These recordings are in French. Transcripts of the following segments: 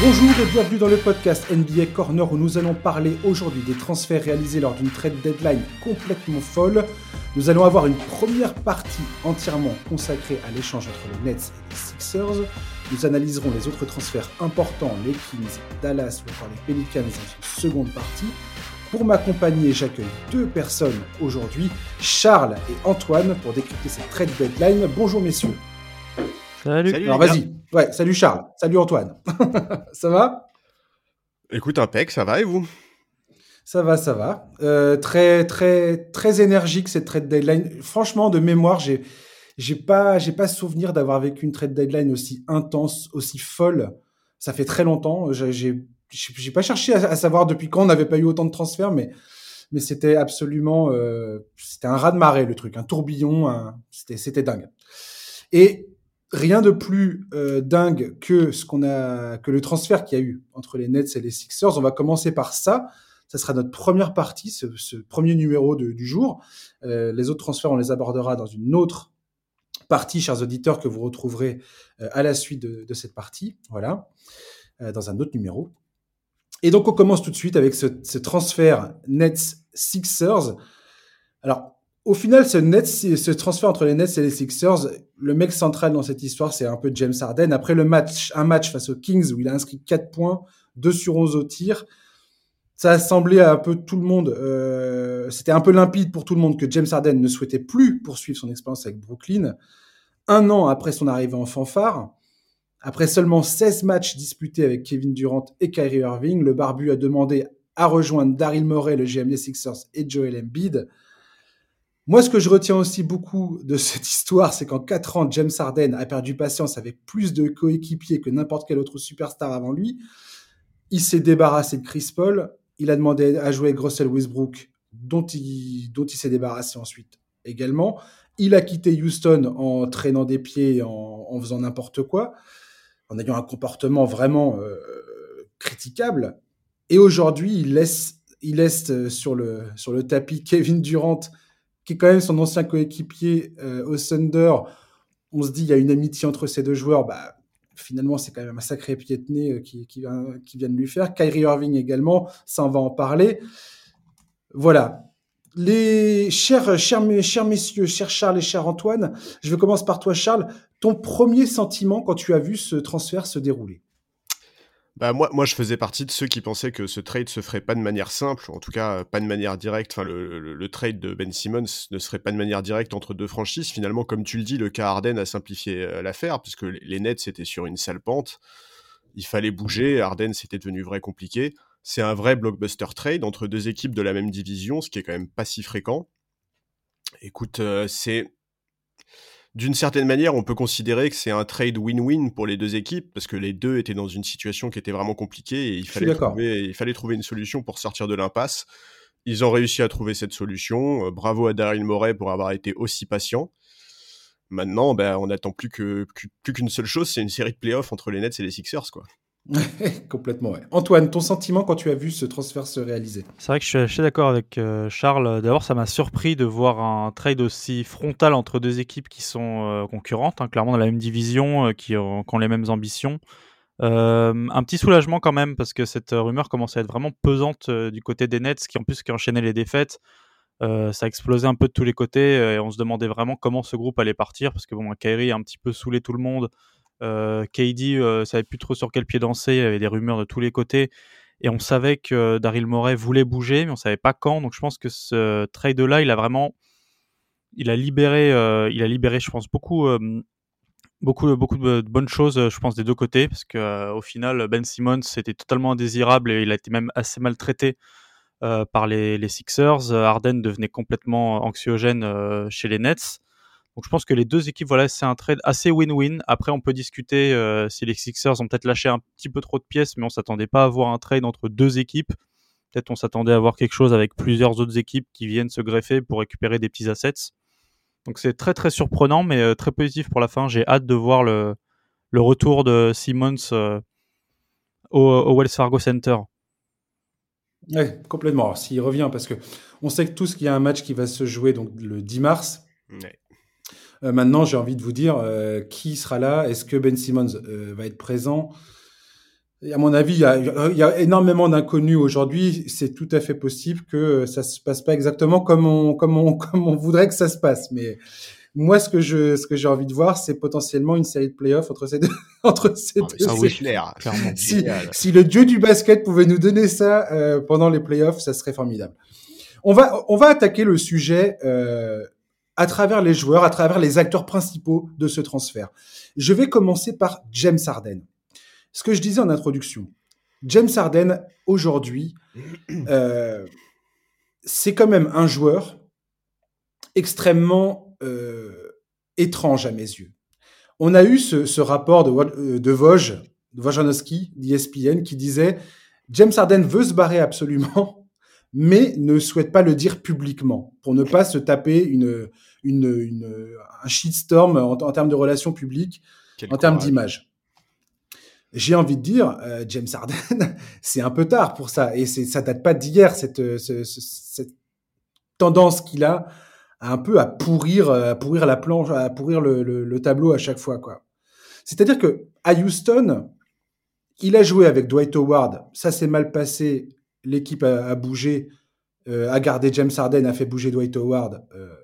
Bonjour et bienvenue dans le podcast NBA Corner où nous allons parler aujourd'hui des transferts réalisés lors d'une trade deadline complètement folle. Nous allons avoir une première partie entièrement consacrée à l'échange entre les Nets et les Sixers. Nous analyserons les autres transferts importants, les Kings, Dallas ou encore les Pelicans dans une seconde partie. Pour m'accompagner, j'accueille deux personnes aujourd'hui, Charles et Antoine, pour décrypter cette trade deadline. Bonjour messieurs. Salut. Alors vas-y. Ouais, salut Charles. Salut Antoine. ça va? Écoute, impec, ça va et vous? Ça va, ça va. Euh, très, très, très énergique cette trade deadline. Franchement, de mémoire, j'ai, j'ai pas, j'ai pas souvenir d'avoir vécu une trade deadline aussi intense, aussi folle. Ça fait très longtemps. J'ai, j'ai, j'ai pas cherché à, savoir depuis quand on n'avait pas eu autant de transferts, mais, mais c'était absolument, euh, c'était un raz de marée le truc, un tourbillon, un, c'était, c'était dingue. Et rien de plus euh, dingue que ce qu'on a, que le transfert qu'il y a eu entre les Nets et les Sixers. On va commencer par ça. Ça sera notre première partie, ce, ce premier numéro de, du jour. Euh, les autres transferts, on les abordera dans une autre partie, chers auditeurs, que vous retrouverez euh, à la suite de, de, cette partie. Voilà, euh, dans un autre numéro. Et donc, on commence tout de suite avec ce, ce transfert Nets Sixers. Alors, au final, ce, transfert entre les Nets et les Sixers, le mec central dans cette histoire, c'est un peu James Harden. Après le match, un match face aux Kings où il a inscrit 4 points, 2 sur 11 au tir, ça a semblé à un peu tout le monde, euh, c'était un peu limpide pour tout le monde que James Harden ne souhaitait plus poursuivre son expérience avec Brooklyn. Un an après son arrivée en fanfare, après seulement 16 matchs disputés avec Kevin Durant et Kyrie Irving, le barbu a demandé à rejoindre Daryl Morey, le GM des Sixers, et Joel Embiid. Moi, ce que je retiens aussi beaucoup de cette histoire, c'est qu'en quatre ans, James Harden a perdu patience avec plus de coéquipiers que n'importe quel autre superstar avant lui. Il s'est débarrassé de Chris Paul. Il a demandé à jouer avec Russell Westbrook, dont il, s'est débarrassé ensuite également. Il a quitté Houston en traînant des pieds, en, en faisant n'importe quoi, en ayant un comportement vraiment euh, critiquable. Et aujourd'hui, il laisse, le, sur le tapis Kevin Durant, qui est quand même son ancien coéquipier euh, au Thunder. On se dit, il y a une amitié entre ces deux joueurs. Bah, finalement, c'est quand même un sacré pied de nez euh, qui, qui, vient, de lui faire. Kyrie Irving également, ça, on va en parler. Voilà. Les chers, chers, chers messieurs, chers Charles et cher Antoine, je vais commencer par toi, Charles. Ton premier sentiment quand tu as vu ce transfert se dérouler? Bah moi, moi, je faisais partie de ceux qui pensaient que ce trade se ferait pas de manière simple, en tout cas pas de manière directe. Enfin, le, le, le, trade de Ben Simmons ne serait pas de manière directe entre deux franchises. Finalement, comme tu le dis, le cas Harden a simplifié euh, l'affaire, puisque les Nets étaient sur une sale pente. Il fallait bouger. Harden, c'était devenu vrai compliqué. C'est un vrai blockbuster trade entre deux équipes de la même division, ce qui est quand même pas si fréquent. Écoute, euh, c'est d'une certaine manière, on peut considérer que c'est un trade win-win pour les deux équipes parce que les deux étaient dans une situation qui était vraiment compliquée et il fallait, trouver, il fallait trouver une solution pour sortir de l'impasse. Ils ont réussi à trouver cette solution. bravo à Daryl Morey pour avoir été aussi patient. Maintenant, ben, on n'attend plus que plus qu'une seule chose, c'est une série de playoffs entre les Nets et les Sixers, quoi. Complètement, ouais. Antoine, ton sentiment quand tu as vu ce transfert se réaliser? C'est vrai que je suis assez d'accord avec euh, Charles. D'abord, ça m'a surpris de voir un trade aussi frontal entre deux équipes qui sont euh, concurrentes, hein, clairement dans la même division, euh, qui, ont, les mêmes ambitions. Un petit soulagement quand même, parce que cette rumeur commence à être vraiment pesante du côté des Nets, qui en plus qui enchaînaient les défaites. ça a explosé un peu de tous les côtés, et on se demandait vraiment comment ce groupe allait partir, parce que bon, a un petit peu saoulé tout le monde. Euh, KD euh, savait plus trop sur quel pied danser, il y avait des rumeurs de tous les côtés. Et on savait que Daryl Morey voulait bouger, mais on savait pas quand. Donc je pense que ce trade-là, il a vraiment, il a libéré, euh, il a libéré, je pense beaucoup, euh, beaucoup, beaucoup de bonnes choses, je pense des deux côtés, parce que euh, au final, Ben Simmons c'était totalement indésirable et il a été même assez maltraité euh, par les, les, Sixers. Harden devenait complètement anxiogène chez les Nets. Donc je pense que les deux équipes, voilà, c'est un trade assez win-win. Après, on peut discuter euh, si les Sixers ont peut-être lâché un petit peu trop de pièces, mais on s'attendait pas à voir un trade entre deux équipes. Peut-être on s'attendait à voir quelque chose avec plusieurs autres équipes qui viennent se greffer pour récupérer des petits assets. Donc c'est très très surprenant, mais euh, très positif pour la fin. J'ai hâte de voir le, le retour de Simmons euh, au, au, Wells Fargo Center. Oui, complètement. S'il revient, parce que on sait que tout ce qu'il y a un match qui va se jouer donc le 10 mars. Ouais. Euh, maintenant, j'ai envie de vous dire euh, qui sera là? Est-ce que Ben Simmons euh, va être présent? À mon avis, il y a, énormément d'inconnus aujourd'hui. C'est tout à fait possible que ça se passe pas exactement comme on, comme on, comme on voudrait que ça se passe. Mais moi, ce que je, ce que j'ai envie de voir, c'est potentiellement une série de playoffs entre ces deux, entre ces ah, deux. clair, si, si, le dieu du basket pouvait nous donner ça euh, pendant les playoffs, ça serait formidable. On va, on va attaquer le sujet euh, à travers les joueurs, à travers les acteurs principaux de ce transfert. Je vais commencer par James Harden. Ce que je disais en introduction, James Harden, aujourd'hui, euh, c'est quand même un joueur extrêmement euh, étrange à mes yeux. On a eu ce, rapport de, de Vosges, de Wojanowski, d'ESPN, qui disait James Harden veut se barrer absolument, mais ne souhaite pas le dire publiquement, pour ne pas se taper une, une, un shitstorm en, en termes de relations publiques, en termes d'image j'ai envie de dire, euh, James Harden, c'est un peu tard pour ça. Et ça date pas d'hier, cette, euh, cette tendance qu'il a à un peu à pourrir, à pourrir la planche, à pourrir le, le, tableau à chaque fois. quoi. C'est-à-dire que à Houston, il a joué avec Dwight Howard, ça s'est mal passé, l'équipe a, bougé, euh, a gardé James Harden, a fait bouger Dwight Howard, euh,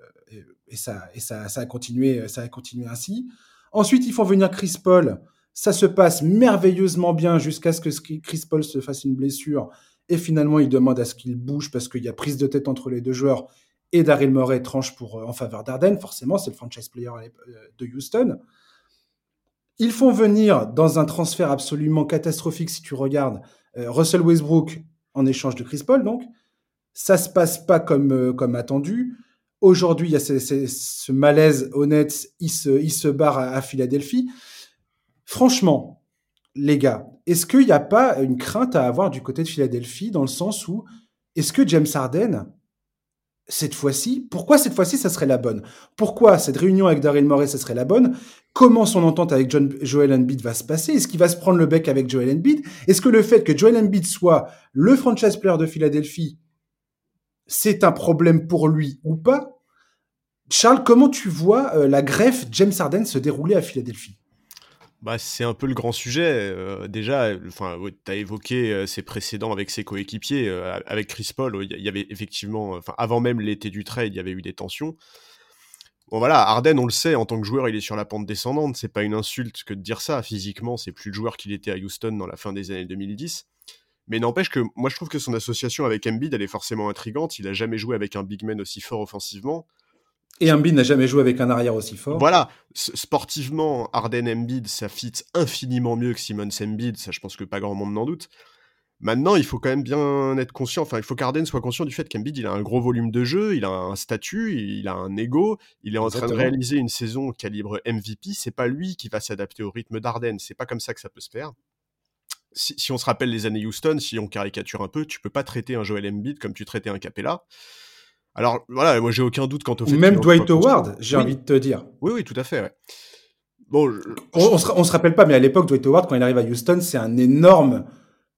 et, ça, et ça, ça, a continué, ça a ainsi. Ensuite, ils font venir Chris Paul, ça se passe merveilleusement bien jusqu'à ce que Chris Paul se fasse une blessure. Et finalement, il demande à ce qu'il bouge parce qu'il y a prise de tête entre les deux joueurs. Et Daryl Morey tranche pour, euh, en faveur d'Arden. Forcément, c'est le franchise player euh, de Houston. Ils font venir, dans un transfert absolument catastrophique, si tu regardes, euh, Russell Westbrook en échange de Chris Paul. Donc, ça se passe pas comme attendu. Aujourd'hui, il y a ce, malaise honnête. Il se, barre à Philadelphie. Franchement, les gars, est-ce qu'il n'y a pas une crainte à avoir du côté de Philadelphie dans le sens où est-ce que James Harden, cette fois-ci, pourquoi cette fois-ci ça serait la bonne? Pourquoi cette réunion avec Daryl Morey ça serait la bonne? Comment son entente avec John, Joel Embiid va se passer? Est-ce qu'il va se prendre le bec avec Joel Embiid? Est-ce que le fait que Joel Embiid soit le franchise player de Philadelphie, c'est un problème pour lui ou pas? Charles, comment tu vois euh, la greffe James Harden se dérouler à Philadelphie? Bah, c'est un peu le grand sujet. Euh, déjà, enfin, tu as évoqué euh, ses précédents avec ses coéquipiers. Euh, avec Chris Paul, il y, avait effectivement, avant même l'été du trade, il y avait eu des tensions. Bon voilà, Arden, on le sait, en tant que joueur, il est sur la pente descendante. C'est pas une insulte que de dire ça. Physiquement, c'est plus le joueur qu'il était à Houston dans la fin des années 2010. Mais n'empêche que moi, je trouve que son association avec Embiid, elle est forcément intrigante. Il a jamais joué avec un big man aussi fort offensivement. Et Embiid n'a jamais joué avec un arrière aussi fort. Voilà, sportivement, Arden Embiid, ça fit infiniment mieux que Simon Embiid, ça je pense que pas grand monde n'en doute. Maintenant, il faut quand même bien être conscient, enfin, il faut qu'Arden soit conscient du fait qu'Embiid, il a un gros volume de jeu, il a un statut, il a un ego, il est en train de réaliser une saison calibre MVP, c'est pas lui qui va s'adapter au rythme d'Arden, c'est pas comme ça que ça peut se faire. Si, si, on se rappelle les années Houston, si on caricature un peu, tu peux pas traiter un Joel Embiid comme tu traitais un Capella. Alors voilà, moi j'ai aucun doute quant au fait. Même Dwight Howard, j'ai envie de te dire. Oui, oui, tout à fait. Bon, on, se, rappelle pas, mais à l'époque, Dwight Howard, quand il arrive à Houston, c'est un énorme,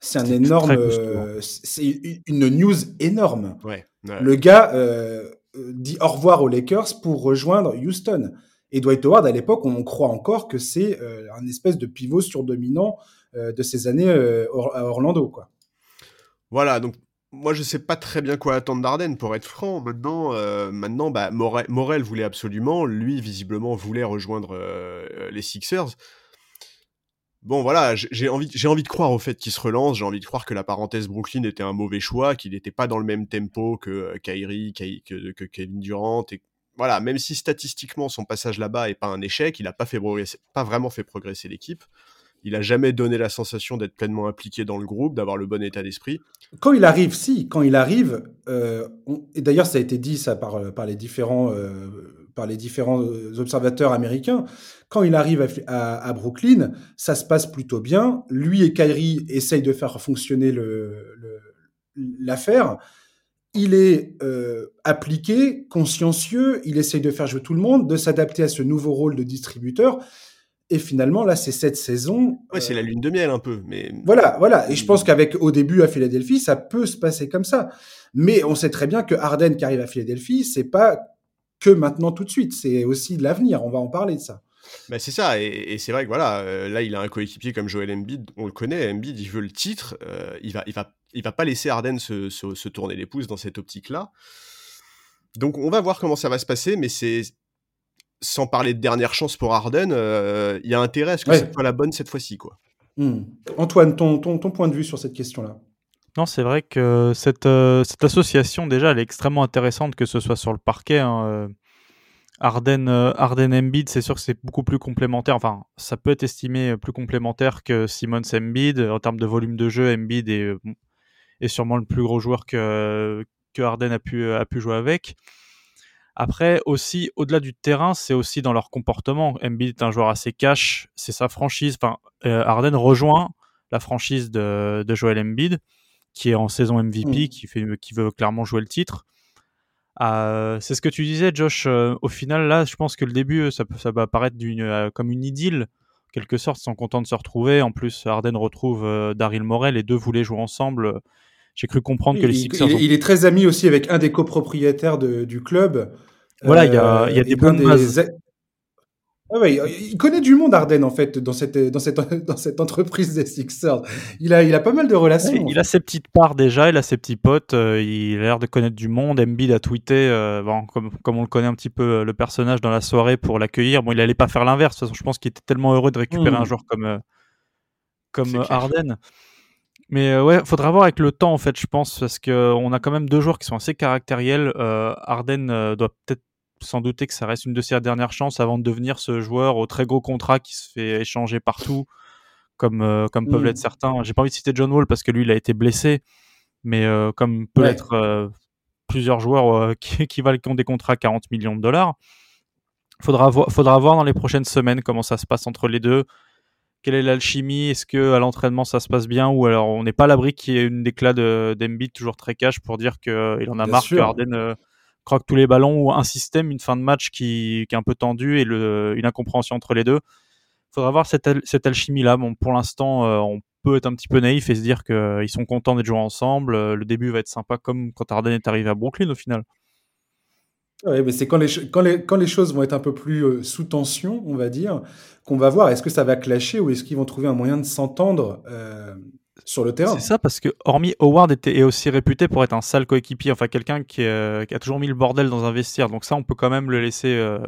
c'est un énorme, euh, c'est une news énorme. Ouais, Le gars euh, dit au revoir aux Lakers pour rejoindre Houston. Et Dwight Howard, à l'époque, on croit encore que c'est euh, un espèce de pivot surdominant de ces années à Orlando, quoi. Voilà, donc moi, je sais pas très bien quoi attendre d'Arden, pour être franc. Maintenant, euh, maintenant bah, Morel, voulait absolument, lui, visiblement, voulait rejoindre euh, les Sixers. Bon, voilà, j'ai envie, de croire au fait qu'il se relance, j'ai envie de croire que la parenthèse Brooklyn était un mauvais choix, qu'il n'était pas dans le même tempo que euh, Kyrie, que, Kevin Durant. Et, voilà, même si statistiquement son passage là-bas est pas un échec, il n'a pas vraiment fait progresser l'équipe. Il a jamais donné la sensation d'être pleinement impliqué dans le groupe, d'avoir le bon état d'esprit. Quand il arrive, si, quand il arrive, euh, et d'ailleurs ça a été dit ça par, euh, les différents, euh, par les différents observateurs américains, quand il arrive à, Brooklyn, ça se passe plutôt bien. Lui et Kyrie essayent de faire fonctionner l'affaire. il est appliqué, consciencieux, il essaye de faire jouer tout le monde, de s'adapter à ce nouveau rôle de distributeur. Et finalement, là, c'est cette saison. Ouais, c'est la lune de miel un peu, mais. Voilà, voilà. Et je pense qu'avec au début à Philadelphie, ça peut se passer comme ça. Mais on sait très bien que Harden qui arrive à Philadelphie, c'est pas que maintenant tout de suite. C'est aussi de l'avenir. On va en parler de ça. Bah c'est ça, et, c'est vrai que voilà, euh, là il a un coéquipier comme Joel Embiid, on le connaît, Embiid il veut le titre, euh, il va, il va, il va pas laisser Arden se, se, tourner les pouces dans cette optique-là. Donc on va voir comment ça va se passer, mais c'est sans parler de dernière chance pour Arden, euh, il y a intérêt à ce que ce soit la bonne cette fois-ci, quoi. Hmm. Antoine, ton, ton, ton, point de vue sur cette question-là? Non, c'est vrai que cette, cette association, déjà, elle est extrêmement intéressante, que ce soit sur le parquet. Hein, Arden, euh, Arden Embiid, c'est sûr que c'est beaucoup plus complémentaire. Enfin, ça peut être estimé plus complémentaire que Simmons Embiid en termes de volume de jeu. Embiid est, euh, est sûrement le plus gros joueur que, que Arden a pu, a pu jouer avec. Après, aussi, au-delà du terrain, c'est aussi dans leur comportement. Embiid est un joueur assez cash, c'est sa franchise. Enfin, euh, Arden rejoint la franchise de, de Joel Embiid, qui est en saison MVP, mm. qui, fait, qui veut clairement jouer le titre. Euh, c'est ce que tu disais, Josh. Euh, au final, là, je pense que le début, ça, ça va apparaître euh, comme une idylle. En quelque sorte, ils sont contents de se retrouver. En plus, Arden retrouve Daryl Morel. Les deux voulaient jouer ensemble. J'ai cru comprendre que les Sixers. Il, est très ami aussi avec un des copropriétaires du club. Voilà, il y a, y a des bonnes ah il connaît du monde, Arden, en fait, dans cette, dans cette, dans cette entreprise des Sixers. Il a, il a pas mal de relations. il a ses petites parts déjà, il a ses petits potes, euh, il a l'air de connaître du monde. Embiid a tweeté, euh, bon, comme, comme on le connaît un petit peu, euh, le personnage dans la soirée pour l'accueillir. Bon, il allait pas faire l'inverse. De toute façon, je pense qu'il était tellement heureux de récupérer hmm. un joueur comme, comme Arden. Mais ouais, faudra voir avec le temps, en fait, je pense, parce qu'on a quand même deux joueurs qui sont assez caractériels. Arden doit peut-être sans douter que ça reste une de ses dernières chances avant de devenir ce joueur au très gros contrat qui se fait échanger partout, comme, euh, comme peuvent mm. l'être certains. J'ai pas envie de citer John Wall parce que lui, il a été blessé, mais euh, comme peut être euh, plusieurs joueurs qui, qui, valent, qui ont des contrats à 40 millions de dollars. Faudra, faudra voir dans les prochaines semaines comment ça se passe entre les deux. Quelle est l'alchimie? Est-ce que à l'entraînement ça se passe bien? Ou alors on n'est pas à l'abri qu'il y ait une déclat d'Embiid toujours très cash pour dire qu'il en a marre que Harden croque tous les ballons ou un système, une fin de match qui, qui est un peu tendu et le, une incompréhension entre les deux. Il faudra voir cette, cette alchimie-là. Bon, pour l'instant, euh, on peut être un petit peu naïf et se dire qu'ils sont contents d'être joués ensemble. Euh, le début va être sympa comme quand Arden est arrivé à Brooklyn au final. Oui, mais c'est quand les, quand, les, quand les choses vont être un peu plus euh, sous tension, on va dire, qu'on va voir est-ce que ça va clasher ou est-ce qu'ils vont trouver un moyen de s'entendre sur le terrain? C'est ça, parce que hormis Howard était est aussi réputé pour être un sale coéquipier, enfin quelqu'un qui, euh, a toujours mis le bordel dans un vestiaire. Donc ça, on peut quand même le laisser, euh,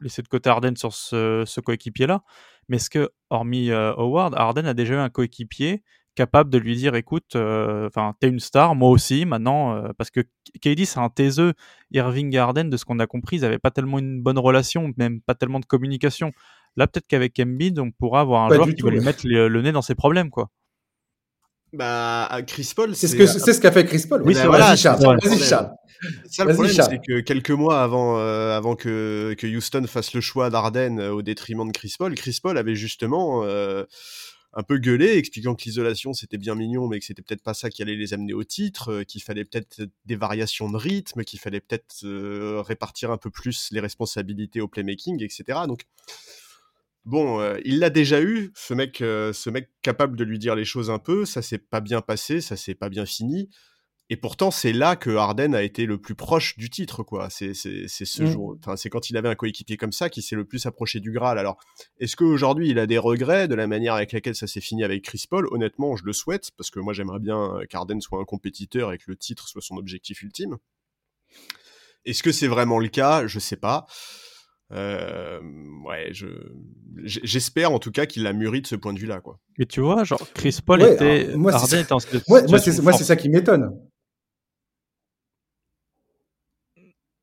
laisser de côté Arden sur ce, ce coéquipier-là. Mais est-ce que, hormis euh, Howard, Arden a déjà eu un coéquipier capable de lui dire, écoute, enfin, t'es une star, moi aussi, maintenant, parce que KD c'est un taiseux. Irving et Arden, de ce qu'on a compris, ils n'avaient pas tellement une bonne relation, même pas tellement de communication. Là, peut-être qu'avec Embiid, on pourra avoir un joueur qui va lui mettre le nez dans ses problèmes, quoi. Bah, Chris Paul, c'est ce que c'est ce qu'a fait Chris Paul. Oui, c'est voilà, Charles. Vas-y, Charles. Ça, le problème, c'est que quelques mois avant, euh, avant que, que Houston fasse le choix d'Arden euh, au détriment de Chris Paul, Chris Paul avait justement euh, un peu gueulé, expliquant que l'isolation c'était bien mignon, mais que c'était peut-être pas ça qui allait les amener au titre, qu'il fallait peut-être des variations de rythme, qu'il fallait peut-être répartir un peu plus les responsabilités au playmaking, etc. Donc Bon, euh, il l'a déjà eu, ce mec, euh, ce mec capable de lui dire les choses un peu. Ça s'est pas bien passé, ça s'est pas bien fini. Et pourtant, c'est là que Harden a été le plus proche du titre, quoi. C'est ce mmh. jour, enfin, c'est quand il avait un coéquipier comme ça qui s'est le plus approché du Graal. Alors, est-ce qu'aujourd'hui il a des regrets de la manière avec laquelle ça s'est fini avec Chris Paul? Honnêtement, je le souhaite parce que moi j'aimerais bien qu'Harden soit un compétiteur et que le titre soit son objectif ultime. Est-ce que c'est vraiment le cas? Je sais pas. Euh, ouais, je j'espère en tout cas qu'il a mûri de ce point de vue-là, quoi. Et tu vois, genre Chris Paul était, moi, c'est moi, c'est ça qui m'étonne.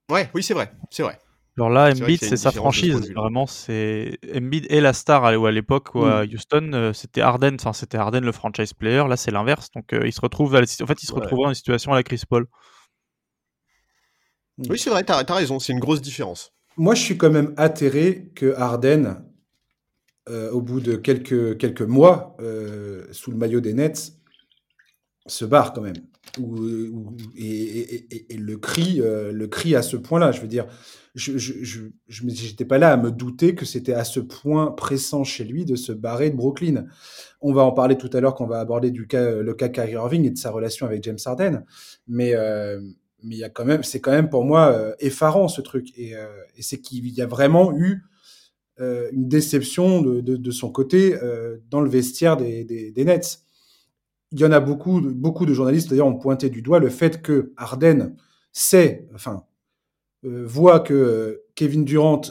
Ouais, oui, c'est vrai, c'est vrai. Alors là, Embiid, c'est sa franchise. Vraiment, c'est Embiid et la star à l'époque ou à mm. Houston, euh, c'était Harden. Enfin, c'était Harden le franchise player. Là, c'est l'inverse. Donc, euh, il se retrouve. En fait, il se retrouve dans une situation à la Chris Paul. Oui, c'est vrai. T'as as raison. C'est une grosse différence moi, je suis quand même atterré que Harden, euh, au bout de quelques, quelques mois euh, sous le maillot des Nets, se barre quand même. Et, le cri, euh, le cri à ce point-là. Je veux dire, je n'étais pas là à me douter que c'était à ce point pressant chez lui de se barrer de Brooklyn. On va en parler tout à l'heure quand on va aborder le cas Kyrie Irving et de sa relation avec James Harden. Mais mais il y a quand même, c'est quand même pour moi euh, effarant ce truc. Et, euh, c'est qu'il y a vraiment eu une déception de, son côté dans le vestiaire des, Nets. Il y en a beaucoup, beaucoup de journalistes d'ailleurs ont pointé du doigt le fait que Harden sait, enfin, voit que Kevin Durant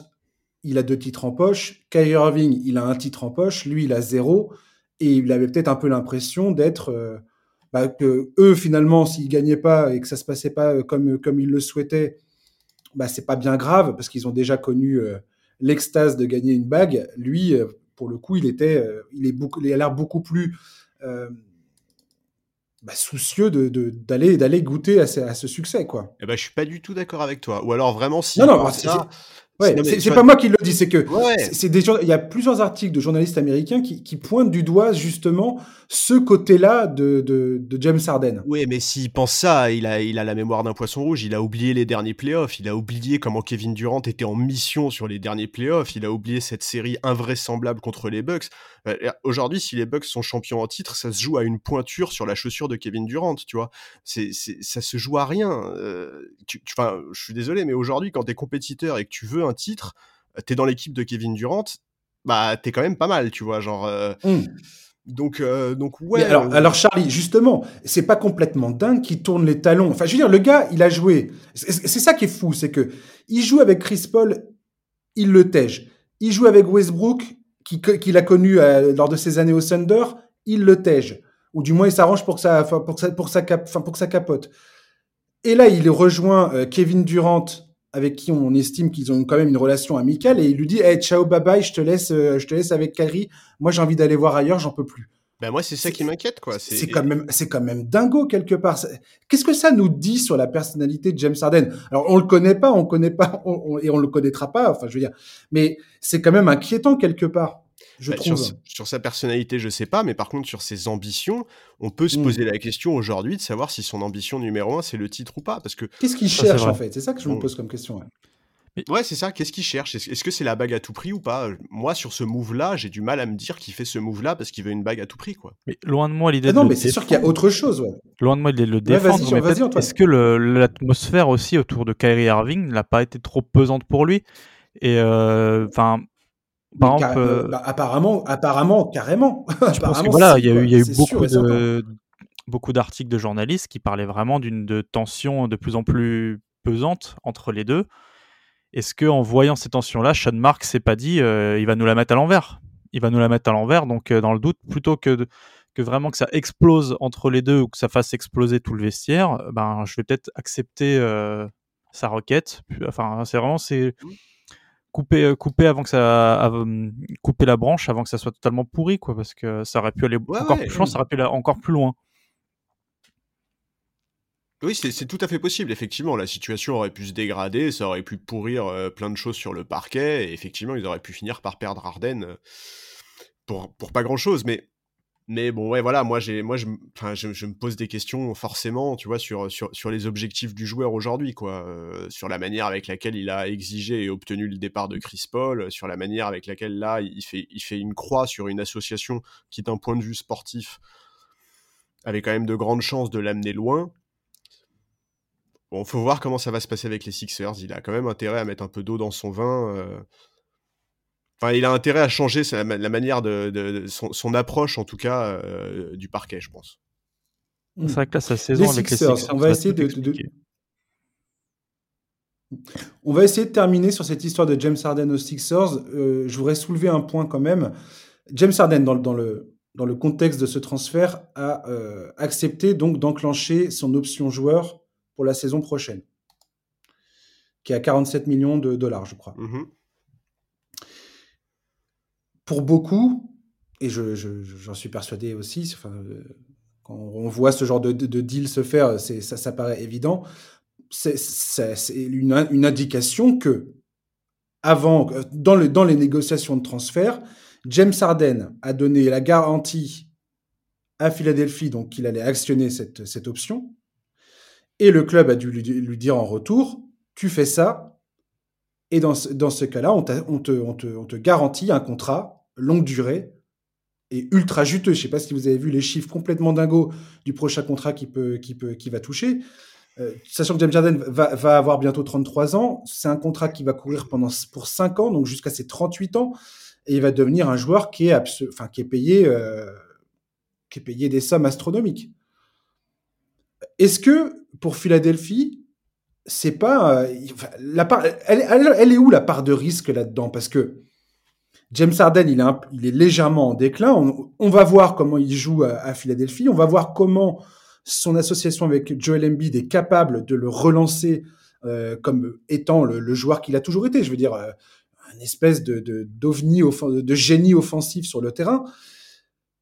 il a deux titres en poche. Kyrie Irving, il a un titre en poche. Lui, il a zéro. Et il avait peut-être un peu l'impression d'être. Euh, bah, que eux, finalement, s'ils gagnaient pas et que ça se passait pas euh, comme, comme ils le souhaitaient, bah, c'est pas bien grave parce qu'ils ont déjà connu euh, l'extase de gagner une bague. Lui, pour le coup, il était, il est il a l'air beaucoup plus bah, soucieux de, d'aller, d'aller goûter à ce, à ce succès, quoi. Eh ben, je suis pas du tout d'accord avec toi. Ou alors vraiment, si non, non, ça, Ouais, c'est pas moi qui le dis, c'est que c'est des il y a plusieurs articles de journalistes américains qui, qui pointent du doigt justement ce côté-là de, de, de, James Harden. Oui, mais s'il pense ça, il a, il a la mémoire d'un poisson rouge. Il a oublié les derniers playoffs. Il a oublié comment Kevin Durant était en mission sur les derniers playoffs. Il a oublié cette série invraisemblable contre les Bucks. Euh, aujourd'hui, si les Bucks sont champions en titre, ça se joue à une pointure sur la chaussure de Kevin Durant. Tu vois, c'est, ça se joue à rien. Euh, tu, je suis désolé, mais aujourd'hui, quand t'es compétiteur et que tu veux un titre, euh, t'es dans l'équipe de Kevin Durant, bah t'es quand même pas mal, tu vois, genre. Euh, mmh. Donc, euh, donc ouais. alors, alors, Charlie, justement, c'est pas complètement dingue qu'il tourne les talons. Enfin, je veux dire, le gars, il a joué. C'est ça qui est fou, c'est que il joue avec Chris Paul, il le tège. Il joue avec Westbrook, qu'il a connu lors de ses années au Thunder, il le tège. Ou du moins, il s'arrange pour que ça, pour ça, pour ça, pour que ça capote. Et là, il rejoint Kevin Durant avec qui on estime qu'ils ont quand même une relation amicale, et il lui dit hey, ciao, bye bye, je te laisse, euh, je te laisse avec Kyrie. Moi, j'ai envie d'aller voir ailleurs, j'en peux plus. Ben moi, c'est ça qui m'inquiète, quoi. C'est quand même, c'est quand même dingo quelque part. Qu'est-ce que ça nous dit sur la personnalité de James Harden? Alors, on le connaît pas, on connaît pas, et on le connaîtra pas. Enfin, je veux dire, mais c'est quand même inquiétant quelque part. Je bah, trouve. Sur, sa personnalité, je sais pas, mais par contre, sur ses ambitions, on peut se mmh. poser la question aujourd'hui de savoir si son ambition numéro un, c'est le titre ou pas. Parce que qu'est-ce qu'il cherche en fait? C'est ça que je me mmh. pose comme question. Ouais, c'est ça. Qu'est-ce qu'il cherche? Est-ce que c'est la bague à tout prix ou pas? Moi, sur ce move-là, j'ai du mal à me dire qu'il fait ce move-là parce qu'il veut une bague à tout prix, quoi. Mais loin de moi l'idée. Ah non, mais c'est sûr qu'il y a autre chose. Ouais. Loin de moi l'idée de le défendre. Est-ce que l'atmosphère aussi autour de Kyrie Irving n'a pas été trop pesante pour lui? Et euh, enfin, euh, bah, apparemment, apparemment, carrément. Je pense que voilà, il y a eu, beaucoup de, beaucoup d'articles de journalistes qui parlaient vraiment d'une de tension de plus en plus pesante entre les deux. Est-ce que en voyant ces tensions-là, Sean Mark s'est pas dit, euh, il va nous la mettre à l'envers? Il va nous la mettre à l'envers. Donc, euh, dans le doute, plutôt que que vraiment que ça explose entre les deux ou que ça fasse exploser tout le vestiaire, ben je vais peut-être accepter sa requête. Enfin, c'est vraiment c'est couper, euh, couper avant que ça, hum, couper la branche avant que ça soit totalement pourri, quoi, parce que ça aurait pu aller encore plus loin, ça aurait pu aller encore plus loin. Oui, c'est tout à fait possible. Effectivement, la situation aurait pu se dégrader, ça aurait pu pourrir euh, plein de choses sur le parquet, et effectivement, ils auraient pu finir par perdre Arden euh, pour, pour pas grand chose. Mais mais bon, ouais, voilà, moi, moi je, me pose des questions forcément, tu vois, sur, les objectifs du joueur aujourd'hui, quoi. Euh, sur la manière avec laquelle il a exigé et obtenu le départ de Chris Paul, sur la manière avec laquelle, là, il fait, il fait une croix sur une association qui, d'un point de vue sportif, avait quand même de grandes chances de l'amener loin. Bon, faut voir comment ça va se passer avec les Sixers. Il a quand même intérêt à mettre un peu d'eau dans son vin. Euh, Enfin, il a intérêt à changer la, manière de, son, approche, en tout cas, euh, du parquet, je pense. C'est vrai que là, sa saison avec les Sixers, on va essayer de, On va essayer de terminer sur cette histoire de James Harden aux Sixers. Euh, je voudrais soulever un point quand même. James Harden, dans, dans, le, dans le contexte de ce transfert, a euh, accepté donc d'enclencher son option joueur pour la saison prochaine, qui est à 47 millions de dollars, je crois. Mm-hmm pour beaucoup, et j'en je, suis persuadé aussi, euh, quand on voit ce genre de, deal se faire, ça, paraît évident, c'est une, indication que, avant, euh, dans, le, dans les négociations de transfert, James Harden a donné la garantie à Philadelphie, donc qu'il allait actionner cette, option, et le club a dû lui, dire en retour, tu fais ça, et dans, ce cas-là, on te garantit un contrat longue durée et ultra juteux. Je ne sais pas si vous avez vu les chiffres complètement dingos du prochain contrat qui, peut, qui, peut, qui va toucher. sachant que James Harden va, avoir bientôt 33 ans, c'est un contrat qui va courir pendant pour 5 ans, donc jusqu'à ses 38 ans, et il va devenir un joueur qui est, enfin, qui est payé, qui est payé des sommes astronomiques. Est-ce que pour Philadelphie, c'est pas euh, la part, elle, elle, est où la part de risque là-dedans? Parce que James Harden, il est, légèrement en déclin. On, va voir comment il joue à, Philadelphie. On va voir comment son association avec Joel Embiid est capable de le relancer euh, comme étant le, joueur qu'il a toujours été. Je veux dire, euh, une espèce de, de, de génie offensif sur le terrain.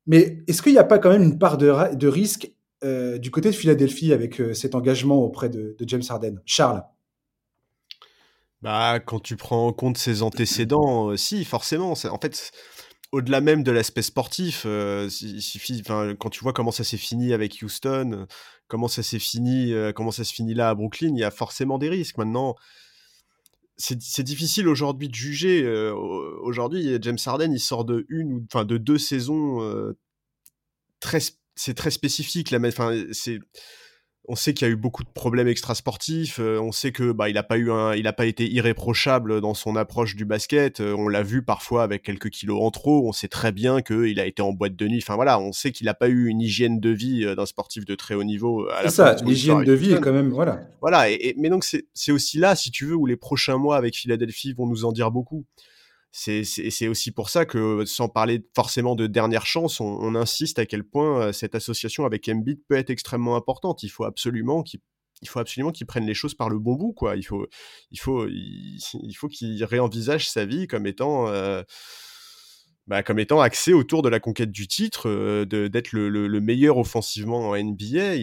Mais est-ce qu'il n'y a pas quand même une part de, de risque euh, du côté de Philadelphie avec euh, cet engagement auprès de, James Harden? Charles bah, Quand tu prends en compte ses antécédents, euh, si, forcément. En fait, au-delà même de l'aspect sportif, suffit, quand tu vois comment ça s'est fini avec Houston, comment ça s'est fini, comment ça se finit là à Brooklyn, il y a forcément des risques. Maintenant, c'est difficile aujourd'hui de juger. aujourd'hui, James Harden, il sort de une ou de deux saisons très c'est très spécifique. Enfin, c'est on sait qu'il y a eu beaucoup de problèmes extrasportifs. Euh, on sait que bah il a pas eu un, il a pas été irréprochable dans son approche du basket. Euh, on l'a vu parfois avec quelques kilos en trop. On sait très bien qu'il a été en boîte de nuit. Enfin voilà, on sait qu'il n'a pas eu une hygiène de vie euh, d'un sportif de très haut niveau. C'est ça, l'hygiène de vie est quand même voilà. Voilà, et, mais donc c'est aussi là, si tu veux, où les prochains mois avec Philadelphie vont nous en dire beaucoup c'est aussi pour ça que, sans parler forcément de dernière chance, on, insiste à quel point euh, cette association avec Embiid peut être extrêmement importante. Il faut absolument qu'il il faut absolument qu'il prenne les choses par le bon bout, quoi. Il faut, il faut, il, faut qu'il réenvisage sa vie comme étant, euh, bah, comme étant axé autour de la conquête du titre, euh, d'être le, le, meilleur offensivement en NBA.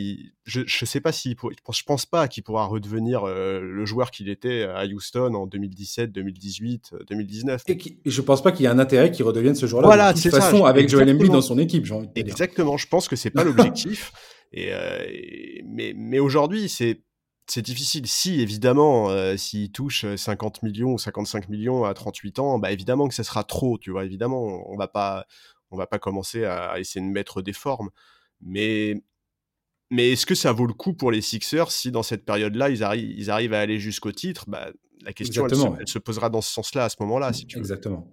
je ne sais pas si, je pense pas qu'il pourra redevenir euh, le joueur qu'il était à Houston en 2017, 2018, 2019. Et, je je pense pas qu'il y ait un intérêt qu'il redevienne ce joueur-là. Voilà, de toute façon, avec Joel Embiid dans son équipe, j'ai envie de Exactement. Je pense que c'est pas l'objectif. et, euh, mais, mais aujourd'hui, c'est c'est difficile. Si, évidemment, euh, s'il touche 50 millions ou 55 millions à 38 ans, bah évidemment que ça sera trop, tu vois. Évidemment, on va pas, on va pas commencer à essayer de mettre des formes. Mais, mais est-ce que ça vaut le coup pour les Sixers si dans cette période-là, ils, arrivent, ils arrivent à aller jusqu'au titre? Bah, La question, elle se, posera dans ce sens-là, à ce moment-là, si tu Exactement.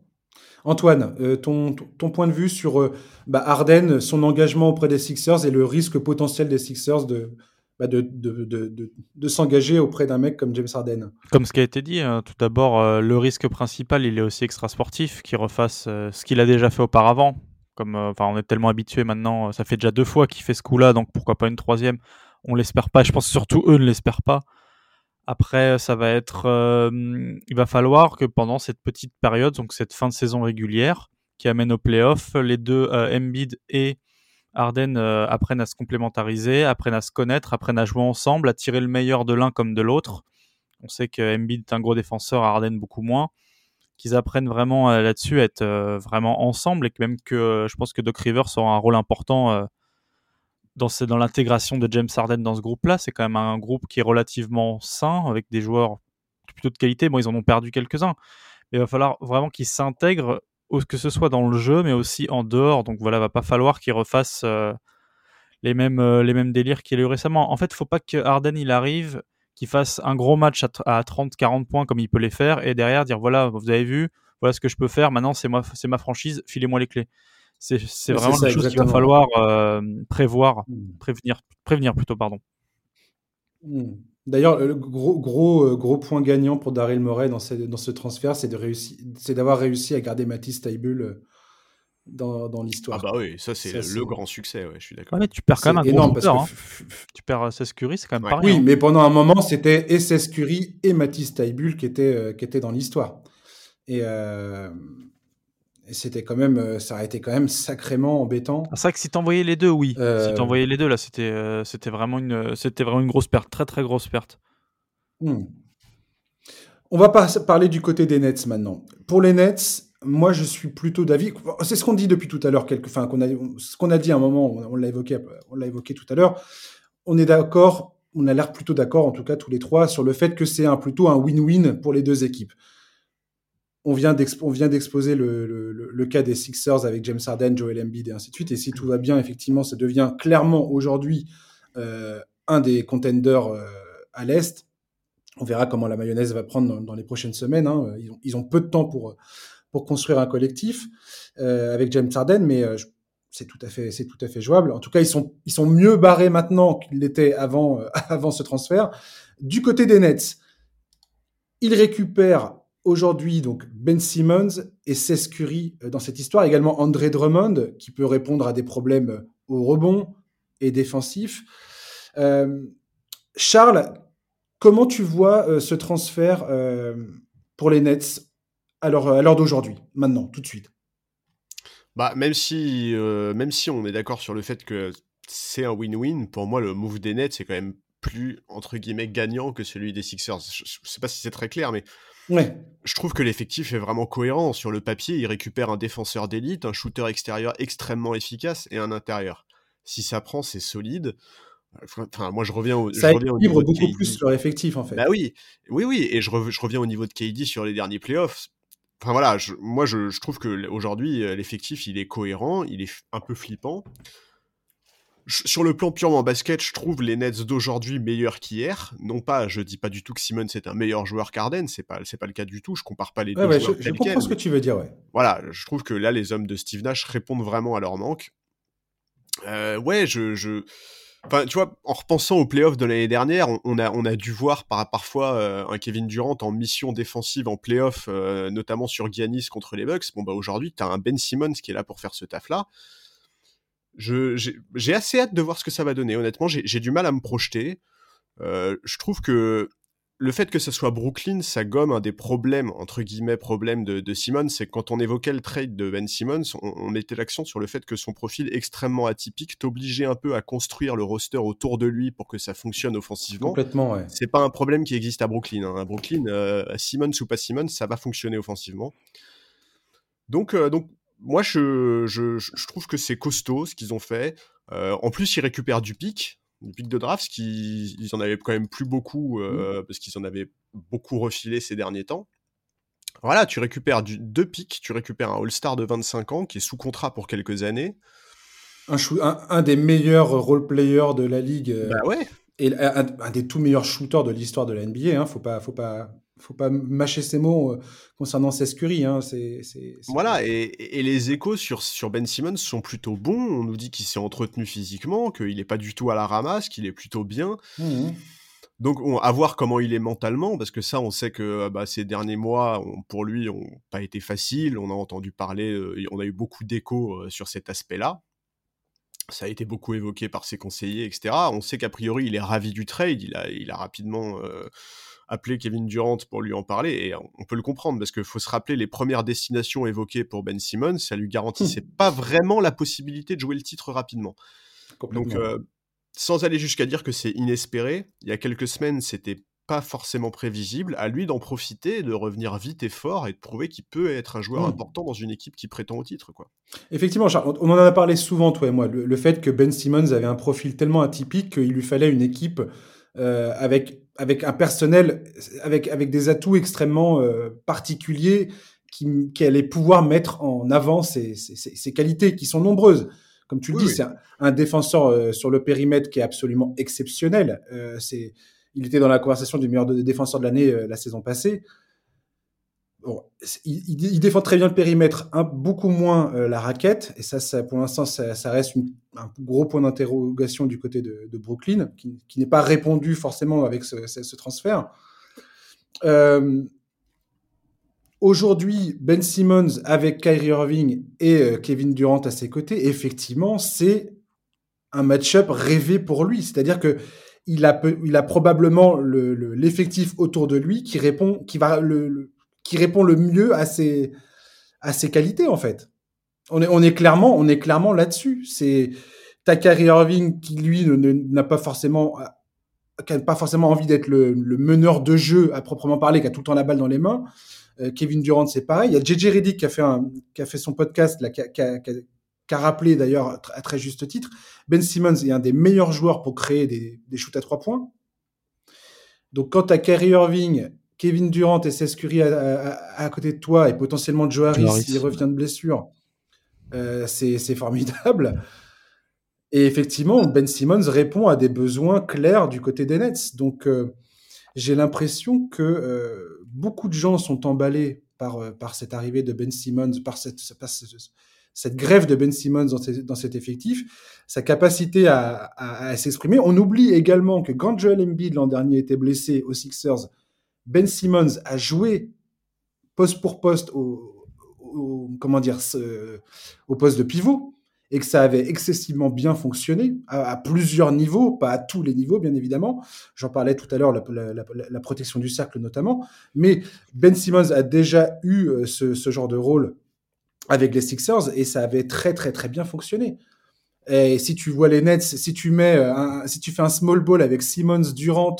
Antoine, euh, ton, ton, point de vue sur euh, bah, Arden, son engagement auprès des Sixers et le risque potentiel des Sixers de, bah, de, s'engager auprès d'un mec comme James Harden. Comme ce qui a été dit, hein, tout d'abord, euh, le risque principal, il est aussi extra-sportif, qu'il refasse euh, ce qu'il a déjà fait auparavant. Comme, euh, on est tellement habitué maintenant, ça fait déjà deux fois qu'il fait ce coup-là, donc pourquoi pas une troisième? On l'espère pas. Je pense surtout eux ne l'espèrent pas. Après, ça va être, il va falloir que pendant cette petite période, donc cette fin de saison régulière, qui amène au playoff, les deux Embiid et Arden euh, apprennent à se complémentariser, apprennent à se connaître, apprennent à jouer ensemble, à tirer le meilleur de l'un comme de l'autre. On sait que Embiid est un gros défenseur, Arden beaucoup moins. Qu'ils apprennent vraiment euh, là-dessus à être euh, vraiment ensemble et que même que je pense que Doc Rivers aura un rôle important dans, dans l'intégration de James Harden dans ce groupe-là. C'est quand même un groupe qui est relativement sain avec des joueurs plutôt de qualité. Bon, ils en ont perdu quelques-uns. Mais il va falloir vraiment qu'ils s'intègrent que ce soit dans le jeu, mais aussi en dehors. Donc voilà, va pas falloir qu'il refasse euh, les, mêmes, euh, les mêmes délires qu'il a eu récemment. En fait, faut pas que Harden il arrive, qu'il fasse un gros match à, 30-40 points comme il peut les faire, et derrière dire voilà, vous avez vu, voilà ce que je peux faire. Maintenant, c'est moi, c'est ma franchise, filez-moi les clés. C'est vraiment quelque chose qu'il va falloir euh, prévoir, mmh. prévenir, prévenir plutôt, pardon. Mmh. D'ailleurs, le gros, gros, euh, gros point gagnant pour Daryl Morey dans, dans ce transfert, c'est d'avoir réussi à garder Matisse Taibul euh, dans, dans l'histoire. Ah bah oui, ça c'est le grand succès, ouais, je suis d'accord. Ouais, tu perds quand même un gros joueur, hein. Tu perds SS Curry, c'est quand même pas rien. Oui, hein. mais pendant un moment, c'était SS Curry et Matisse Taibul qui étaient, euh, qui étaient dans l'histoire. Et, c'était quand même, euh, ça a été quand même sacrément embêtant. Ah, c'est vrai que si t'envoyais les deux, oui. Si euh, t'envoyais les deux, là, c'était, euh, c'était vraiment une, c'était vraiment une grosse perte, très très grosse perte. Hmm. On va pas parler du côté des Nets maintenant. Pour les Nets, moi, je suis plutôt d'avis. C'est ce qu'on dit depuis tout à l'heure, quelque, enfin, qu'on a, ce qu'on a dit à un moment, on, l'a évoqué, on l'a évoqué tout à l'heure. On est d'accord, on a l'air plutôt d'accord, en tout cas tous les trois, sur le fait que c'est un, plutôt un win-win pour les deux équipes on vient d'exposer le, cas des Sixers avec James Harden, Joel Embiid et ainsi de suite. Et si tout va bien, effectivement, ça devient clairement aujourd'hui euh, un des contenders euh, à l'Est. On verra comment la mayonnaise va prendre dans, les prochaines semaines. Hein. Ils, ont, ils, ont, peu de temps pour, pour construire un collectif avec James Harden, mais c'est tout à fait, c'est tout à fait jouable. En tout cas, ils sont, ils sont mieux barrés maintenant qu'ils l'étaient avant, avant ce transfert. Du côté des Nets, ils récupèrent aujourd'hui donc Ben Simmons et Seth Curry dans cette histoire. Également André Drummond qui peut répondre à des problèmes au rebond et défensif. Euh, Charles, comment tu vois euh, ce transfert euh, pour les Nets à l'heure d'aujourd'hui, maintenant, tout de suite? Bah, même si, même si on est d'accord sur le fait que c'est un win-win, pour moi, le move des Nets, c'est quand même plus, entre guillemets, gagnant que celui des Sixers. Je, ne sais pas si c'est très clair, mais ouais. je trouve que l'effectif est vraiment cohérent. Sur le papier, il récupère un défenseur d'élite, un shooter extérieur extrêmement efficace et un intérieur si ça prend, c'est solide. Enfin, moi, je reviens au, ça je reviens au niveau beaucoup plus leur effectif, en fait. Bah oui, oui, oui, et je, je, reviens au niveau de KD sur les derniers playoffs. Enfin voilà, moi, je, je trouve que aujourd'hui, euh, l'effectif, il est cohérent, il est un peu flippant. Sur le plan purement basket, je trouve les Nets d'aujourd'hui meilleurs qu'hier. Non pas, je dis pas du tout que Simon c'est un meilleur joueur qu'Arden, c'est pas c'est pas le cas du tout. Je compare pas les deux joueurs. Je, je comprends ce que tu veux dire, ouais. Voilà, je trouve que là, les hommes de Steve Nash répondent vraiment à leur manque. Euh, ouais, je, je... Enfin, tu vois, en repensant aux playoffs de l'année dernière, on, a, on a dû voir par, parfois euh, un Kevin Durant en mission défensive en playoff, euh, notamment sur Giannis contre les Bucks. Bon, bah aujourd'hui, t'as un Ben Simmons qui est là pour faire ce taf-là. J'ai assez hâte de voir ce que ça va donner. Honnêtement, j'ai du mal à me projeter. je trouve que le fait que ce soit Brooklyn, ça gomme un des problèmes, entre guillemets, problèmes de, Simmons, c'est que quand on évoquait le trade de Ben Simmons, on, mettait l'accent sur le fait que son profil extrêmement atypique t'obligeait un peu à construire le roster autour de lui pour que ça fonctionne offensivement. Complètement, ouais. C'est pas un problème qui existe à Brooklyn. Hein. À Brooklyn, euh, Simmons ou pas Simmons, ça va fonctionner offensivement. Donc, euh, donc moi, je, je, trouve que c'est costaud ce qu'ils ont fait. Euh, en plus, ils récupèrent du pic du pic de draft, qu'ils ils en avaient quand même plus beaucoup, euh, mmh. parce qu'ils en avaient beaucoup refilé ces derniers temps. Voilà, tu récupères du, deux pics, tu récupères un All-Star de 25 ans qui est sous contrat pour quelques années. Un, un, des meilleurs role-players de la ligue. Euh, bah ouais. Et un, des tout meilleurs shooters de l'histoire de la NBA. Hein, faut pas, faut pas, faut pas mâcher ses mots euh, concernant ses Hein, c'est, voilà, et, les échos sur, sur Ben Simmons sont plutôt bons. On nous dit qu'il s'est entretenu physiquement, qu'il n'est pas du tout à la ramasse, qu'il est plutôt bien. Mmh Donc, on, à voir comment il est mentalement, parce que ça, on sait que bah, ces derniers mois, pour lui, n'ont pas été faciles. On a entendu parler, euh, on a eu beaucoup d'échos euh, sur cet aspect-là. Ça a été beaucoup évoqué par ses conseillers, etc. On sait qu'a priori, il est ravi du trade. Il a, il a rapidement appeler Kevin Durant pour lui en parler, et on peut le comprendre, parce qu'il faut se rappeler les premières destinations évoquées pour Ben Simmons, ça lui garantissait hmm. pas vraiment la possibilité de jouer le titre rapidement. Donc, euh, sans aller jusqu'à dire que c'est inespéré, il y a quelques semaines, c'était pas forcément prévisible, à lui d'en profiter, de revenir vite et fort et de prouver qu'il peut être un joueur hmm. important dans une équipe qui prétend au titre. Quoi. Effectivement, on en a parlé souvent, toi et moi, le, fait que Ben Simmons avait un profil tellement atypique qu'il lui fallait une équipe euh, avec avec un personnel, avec, avec des atouts extrêmement euh, particuliers qui, qui allait pouvoir mettre en avant ses, ses, qualités qui sont nombreuses. Comme tu le dis, c'est un, défenseur euh, sur le périmètre qui est absolument exceptionnel. Euh, c'est, il était dans la conversation du meilleur défenseur de l'année la saison passée il, défend très bien le périmètre, beaucoup moins euh, la raquette, et ça, pour l'instant, ça, reste un gros point d'interrogation du côté de, Brooklyn, qui, n'est pas répondu forcément avec ce, transfert. Euh, aujourd'hui, Ben Simmons avec Kyrie Irving et euh, Kevin Durant à ses côtés, effectivement, c'est un match-up rêvé pour lui. C'est-à-dire que il a probablement l'effectif autour de lui qui répond, qui va le qui répond le mieux à ses, à ses qualités, en fait. On est, on est clairement, on est clairement là-dessus. C'est Takari Irving qui, lui, n'a pas forcément, qui pas forcément envie d'être le, meneur de jeu à proprement parler, qui a tout le temps la balle dans les mains. Euh, Kevin Durant, c'est pareil. Il y a JJ Reddick qui a fait, un, qui a fait son podcast, là, qui, a, qui, a, rappelé d'ailleurs à très juste titre. Ben Simmons est un des meilleurs joueurs pour créer des, des shoots à trois points. Donc, quand tu as Irving Kevin Durant et Seth Curry à, côté de toi et potentiellement Joe Harris, s'il revient de blessure, euh, c'est formidable. Et effectivement, Ben Simmons répond à des besoins clairs du côté des Nets. Donc, euh, j'ai l'impression que euh, beaucoup de gens sont emballés par, par cette arrivée de Ben Simmons, par cette, cette grève de Ben Simmons dans, cet effectif, sa capacité à, s'exprimer. On oublie également que quand Joel Embiid l'an dernier était blessé aux Sixers, Ben Simmons a joué poste pour poste au, comment dire, au poste de pivot et que ça avait excessivement bien fonctionné à, plusieurs niveaux, pas à tous les niveaux bien évidemment. J'en parlais tout à l'heure, la, protection du cercle notamment. Mais Ben Simmons a déjà eu euh, ce, genre de rôle avec les Sixers et ça avait très très très bien fonctionné. Et si tu vois les Nets, si tu mets, euh, si tu fais un small ball avec Simmons, Durant,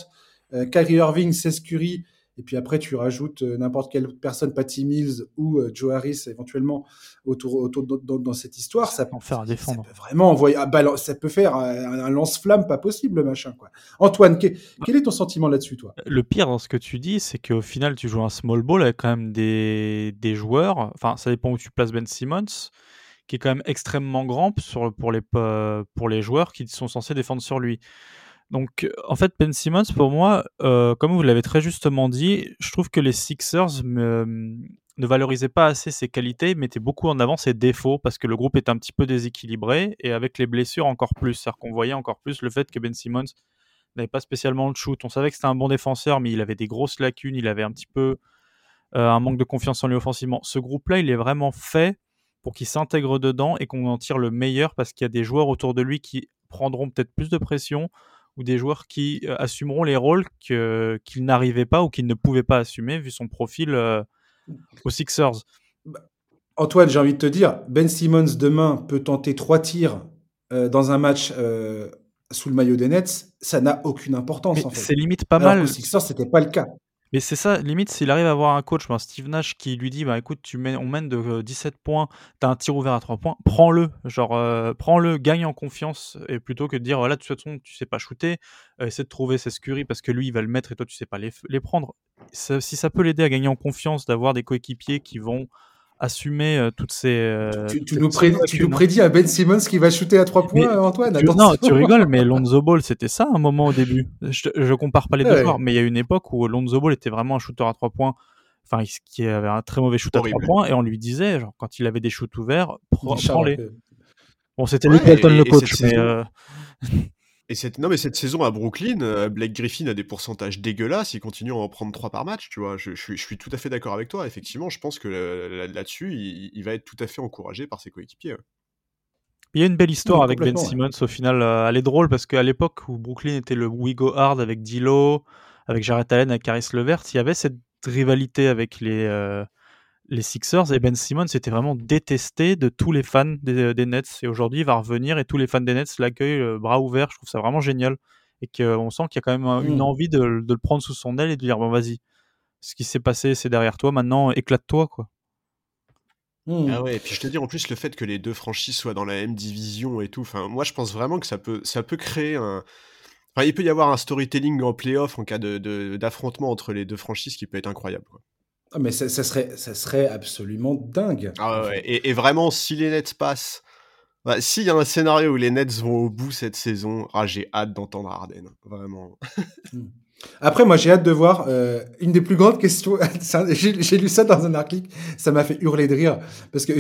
Kyrie Irving, Seth Curry et puis après, tu rajoutes euh, n'importe quelle personne, Patty Mills ou euh, Joe Harris éventuellement autour, autour dans, cette histoire. Ça, peut faire défendre. Ça peut vraiment envoyer, ça peut faire un, lance-flamme pas possible, machin quoi. Antoine, quel est ton sentiment là-dessus, toi? Le pire dans ce que tu dis, c'est qu'au final, tu joues un small ball avec quand même des, des joueurs. Enfin, ça dépend où tu places Ben Simmons qui est quand même extrêmement grand pour, les, pour les joueurs qui sont censés défendre sur lui. Donc, en fait, Ben Simmons, pour moi, euh, comme vous l'avez très justement dit, je trouve que les Sixers ne valorisaient pas assez ses qualités, mettaient beaucoup en avant ses défauts parce que le groupe est un petit peu déséquilibré et avec les blessures encore plus. C'est-à-dire qu'on voyait encore plus le fait que Ben Simmons n'avait pas spécialement de shoot. On savait que c'était un bon défenseur, mais il avait des grosses lacunes, il avait un petit peu euh, un manque de confiance en lui offensivement. Ce groupe-là, il est vraiment fait pour qu'il s'intègre dedans et qu'on en tire le meilleur parce qu'il y a des joueurs autour de lui qui prendront peut-être plus de pression, ou des joueurs qui euh, assumeront les rôles qu'il n'arrivait pas ou qu'il ne pouvait pas assumer vu son profil euh, aux Sixers. Bah, Antoine, j'ai envie de te dire, Ben Simmons demain peut tenter trois tirs euh, dans un match sous le maillot des Nets, ça n'a aucune importance. En fait. C'est limite pas mal. Aux Sixers, c'était pas le cas. Mais c'est ça, limite, s'il arrive à avoir un coach, ben Steve Nash, qui lui dit bah écoute, tu mènes, on mène de 17 points, tu as un tir ouvert à 3 points, prends-le. Genre, prends-le, gagne en confiance, et plutôt que de dire voilà, de toute façon, tu sais pas shooter, essaie de trouver ses scuries parce que lui, il va le mettre et toi, tu sais pas les, les prendre. si ça peut l'aider à gagner en confiance, d'avoir des coéquipiers qui vont assumer euh, toutes ces. Euh, tu, nous, prédis, à Ben Simmons qui va shooter à 3 points, Antoine Non, tu rigoles, mais Lonzo Ball, c'était ça un moment au début. Je, je compare pas les deux joueurs, mais il y a une époque où Lonzo Ball était vraiment un shooter à 3 points. Enfin, qui avait un très mauvais shoot à 3 points, et on lui disait, genre, quand il avait des shoots ouverts, prends-les. Bon, c'était lui qui le coach, mais. Et cette, non, mais cette saison à Brooklyn, euh, Blake Griffin a des pourcentages dégueulasses, il continue à en prendre 3 par match, tu vois. Je, suis tout à fait d'accord avec toi. Effectivement, je pense que là-dessus, il, va être tout à fait encouragé par ses coéquipiers. Il y a une belle histoire avec Ben Simmons au final. Euh, elle est drôle parce qu'à l'époque où Brooklyn était le We Go Hard avec Dilo, avec Jarrett Allen, avec Caris Levert, il y avait cette rivalité avec les, euh, les Sixers et Ben Simmons était vraiment détesté de tous les fans des, Nets. Et aujourd'hui, il va revenir et tous les fans des Nets l'accueillent euh, bras ouverts. Je trouve ça vraiment génial. Et qu'on sent qu'il y a quand même une mmh. envie de, le prendre sous son aile et de dire bon, vas-y, ce qui s'est passé, c'est derrière toi. Maintenant, éclate-toi, quoi. Mmh. Ah ouais, et puis je te dis en plus le fait que les deux franchises soient dans la même division et tout, enfin moi je pense vraiment que ça peut, ça peut créer un, enfin il peut y avoir un storytelling en playoff en cas de, d'affrontement entre les deux franchises qui peut être incroyable. Quoi. Ah, mais ça, serait, ça serait absolument dingue. Ah ouais, et, vraiment, si les Nets passent, bah, s'il y a un scénario où les Nets vont au bout cette saison, ah, j'ai hâte d'entendre Harden, vraiment. Hmm. Après, moi, j'ai hâte de voir euh, une des plus grandes questions. j'ai lu ça dans un article, ça m'a fait hurler de rire parce que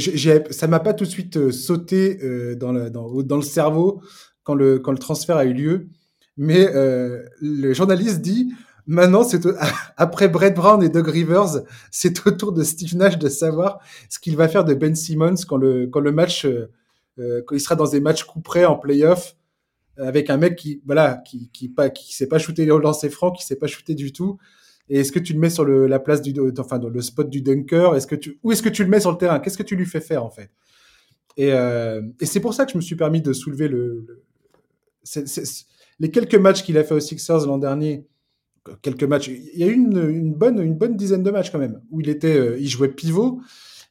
ça m'a pas tout de suite euh, sauté euh, dans, le, dans, dans, le cerveau quand le, quand le transfert a eu lieu. Mais le journaliste dit Maintenant, c'est après Brett Brown et Doug Rivers, c'est au tour de Steve Nash de savoir ce qu'il va faire de Ben Simmons quand le, quand le match, euh, euh, quand il sera dans des matchs coup en playoff avec un mec qui, voilà, qui, qui pas, qui sait pas shooter au lancer franc, qui sait pas shooter du tout. Et est-ce que tu le mets sur le, la place du, enfin, dans le spot du dunker? Est-ce que tu, où est-ce que tu le mets sur le terrain? Qu'est-ce que tu lui fais faire, en fait? Et, euh, et c'est pour ça que je me suis permis de soulever le, le les quelques matchs qu'il a fait aux Sixers l'an dernier quelques matchs. Il y a eu une, bonne, dizaine de matchs quand même où il était, euh, il jouait pivot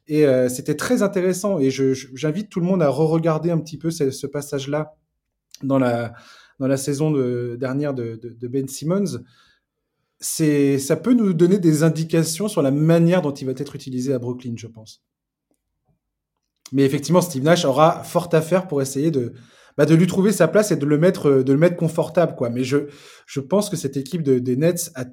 et euh, c'était très intéressant. Et j'invite tout le monde à re-regarder un petit peu ce, passage-là dans la, dans la saison de, dernière de, Ben Simmons. Ça peut nous donner des indications sur la manière dont il va être utilisé à Brooklyn, je pense. Mais effectivement, Steve Nash aura fort à faire pour essayer de, bah, de lui trouver sa place et de le mettre, mettre confortable, quoi. Mais je, pense que cette équipe de, des Nets a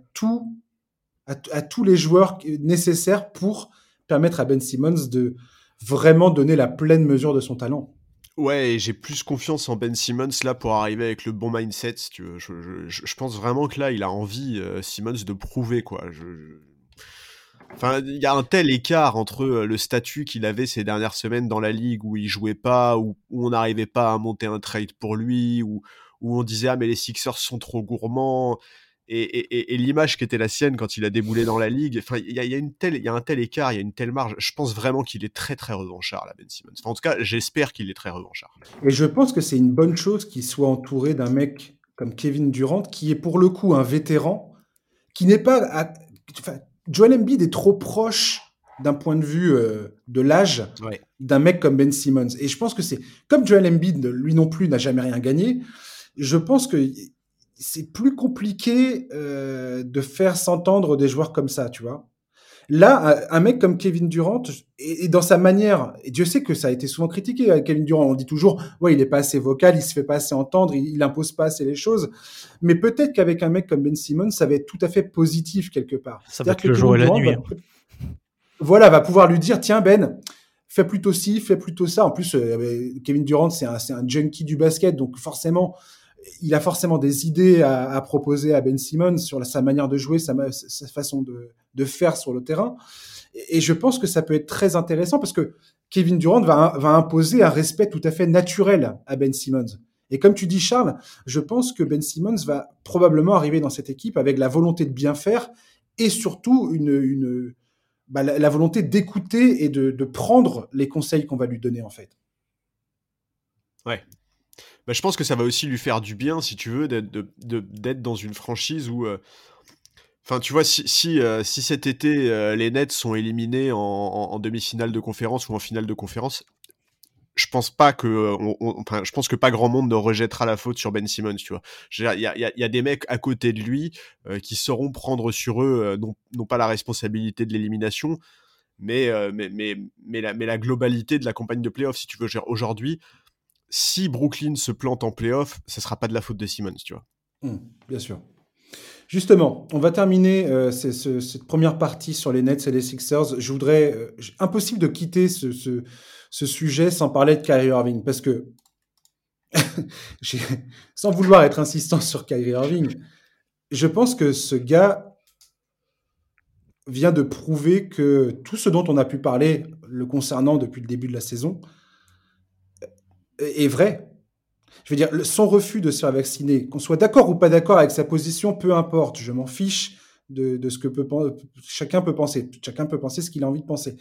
tous les joueurs nécessaires pour permettre à Ben Simmons de vraiment donner la pleine mesure de son talent. Ouais, j'ai plus confiance en Ben Simmons là pour arriver avec le bon mindset. Je, pense vraiment que là, il a envie, euh, Simmons, de prouver, quoi. Enfin, il y a un tel écart entre euh, le statut qu'il avait ces dernières semaines dans la ligue où il jouait pas, où, on n'arrivait pas à monter un trade pour lui, où, on disait ah mais les Sixers sont trop gourmands et, l'image qui était la sienne quand il a déboulé dans la ligue. Enfin, il y a, y a, un tel écart, il y a une telle marge. Je pense vraiment qu'il est très très revanchard là, Ben Simmons. En tout cas, j'espère qu'il est très revanchard. Et je pense que c'est une bonne chose qu'il soit entouré d'un mec comme Kevin Durant, qui est pour le coup un vétéran, qui n'est pas, enfin, Joel Embiid est trop proche d'un point de vue euh, de l'âge d'un mec comme Ben Simmons. Et je pense que c'est comme Joel Embiid, lui non plus, n'a jamais rien gagné. Je pense que c'est plus compliqué euh, de faire s'entendre des joueurs comme ça, tu vois. Là, un mec comme Kevin Durant, et, dans sa manière, et Dieu sait que ça a été souvent critiqué, euh, Kevin Durant, on dit toujours, ouais, il est pas assez vocal, il se fait pas assez entendre, il, il impose pas assez les choses. Mais peut-être qu'avec un mec comme Ben Simmons, ça va être tout à fait positif quelque part. Ça va être le jour et la nuit. Hein. voilà, va pouvoir lui dire, tiens Ben, fais plutôt ci, fais plutôt ça. En plus, euh, Kevin Durant, c'est un, un junkie du basket, donc forcément, il a forcément des idées à, proposer à Ben Simmons sur sa manière de jouer, sa, façon de, faire sur le terrain. Et, je pense que ça peut être très intéressant parce que Kevin Durant va, imposer un respect tout à fait naturel à Ben Simmons. Et comme tu dis, Charles, je pense que Ben Simmons va probablement arriver dans cette équipe avec la volonté de bien faire et surtout bah, la, volonté d'écouter et de, de prendre les conseils qu'on va lui donner en fait. Ouais, bah, je pense que ça va aussi lui faire du bien, si tu veux, d'être dans une franchise où. Euh, enfin, tu vois, si, euh, cet été euh, les Nets sont éliminés en, demi-finale de conférence ou en finale de conférence, je pense pas que, enfin, je pense que pas grand monde ne rejettera la faute sur Ben Simmons, tu vois. Il y a, des mecs à côté de lui qui sauront prendre sur eux non, pas la responsabilité de l'élimination, mais, mais, la, mais la globalité de la campagne de playoff, si tu veux. Aujourd'hui, si Brooklyn se plante en playoff, ce sera pas de la faute de Simmons, tu vois. Hmm, bien sûr. Justement, on va terminer euh, cette première partie sur les Nets et les Sixers. Je voudrais, euh, impossible de quitter ce, sujet sans parler de Kyrie Irving, parce que, sans vouloir être insistant sur Kyrie Irving, je pense que ce gars vient de prouver que tout ce dont on a pu parler le concernant depuis le début de la saison, est vrai. Je veux dire, son refus de se faire vacciner, qu'on soit d'accord ou pas d'accord avec sa position, peu importe, je m'en fiche de, ce que peut, chacun peut penser. Chacun peut penser ce qu'il a envie de penser.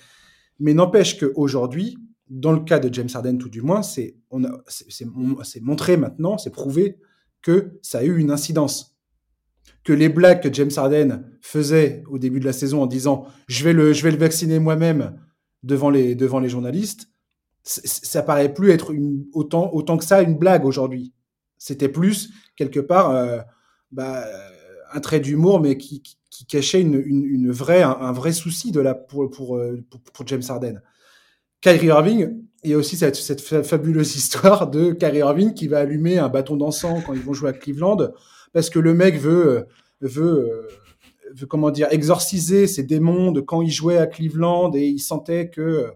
Mais n'empêche qu'aujourd'hui, dans le cas de James Harden tout du moins, c'est montré maintenant, c'est prouvé que ça a eu une incidence. Que les blagues que James Harden faisait au début de la saison en disant je vais le, je vais le vacciner moi-même devant les, devant les journalistes, ça paraît plus être autant, autant que ça une blague aujourd'hui. C'était plus, quelque part, euh, bah, un trait d'humour, mais qui, cachait une, une, vraie, un, vrai souci de la, pour, pour, euh, pour, pour, James Harden. Kyrie Irving, il y a aussi cette, cette fabuleuse histoire de Kyrie Irving qui va allumer un bâton d'encens quand ils vont jouer à Cleveland, parce que le mec veut, euh, veut, veut comment dire, exorciser ses démons de quand il jouait à Cleveland et il sentait que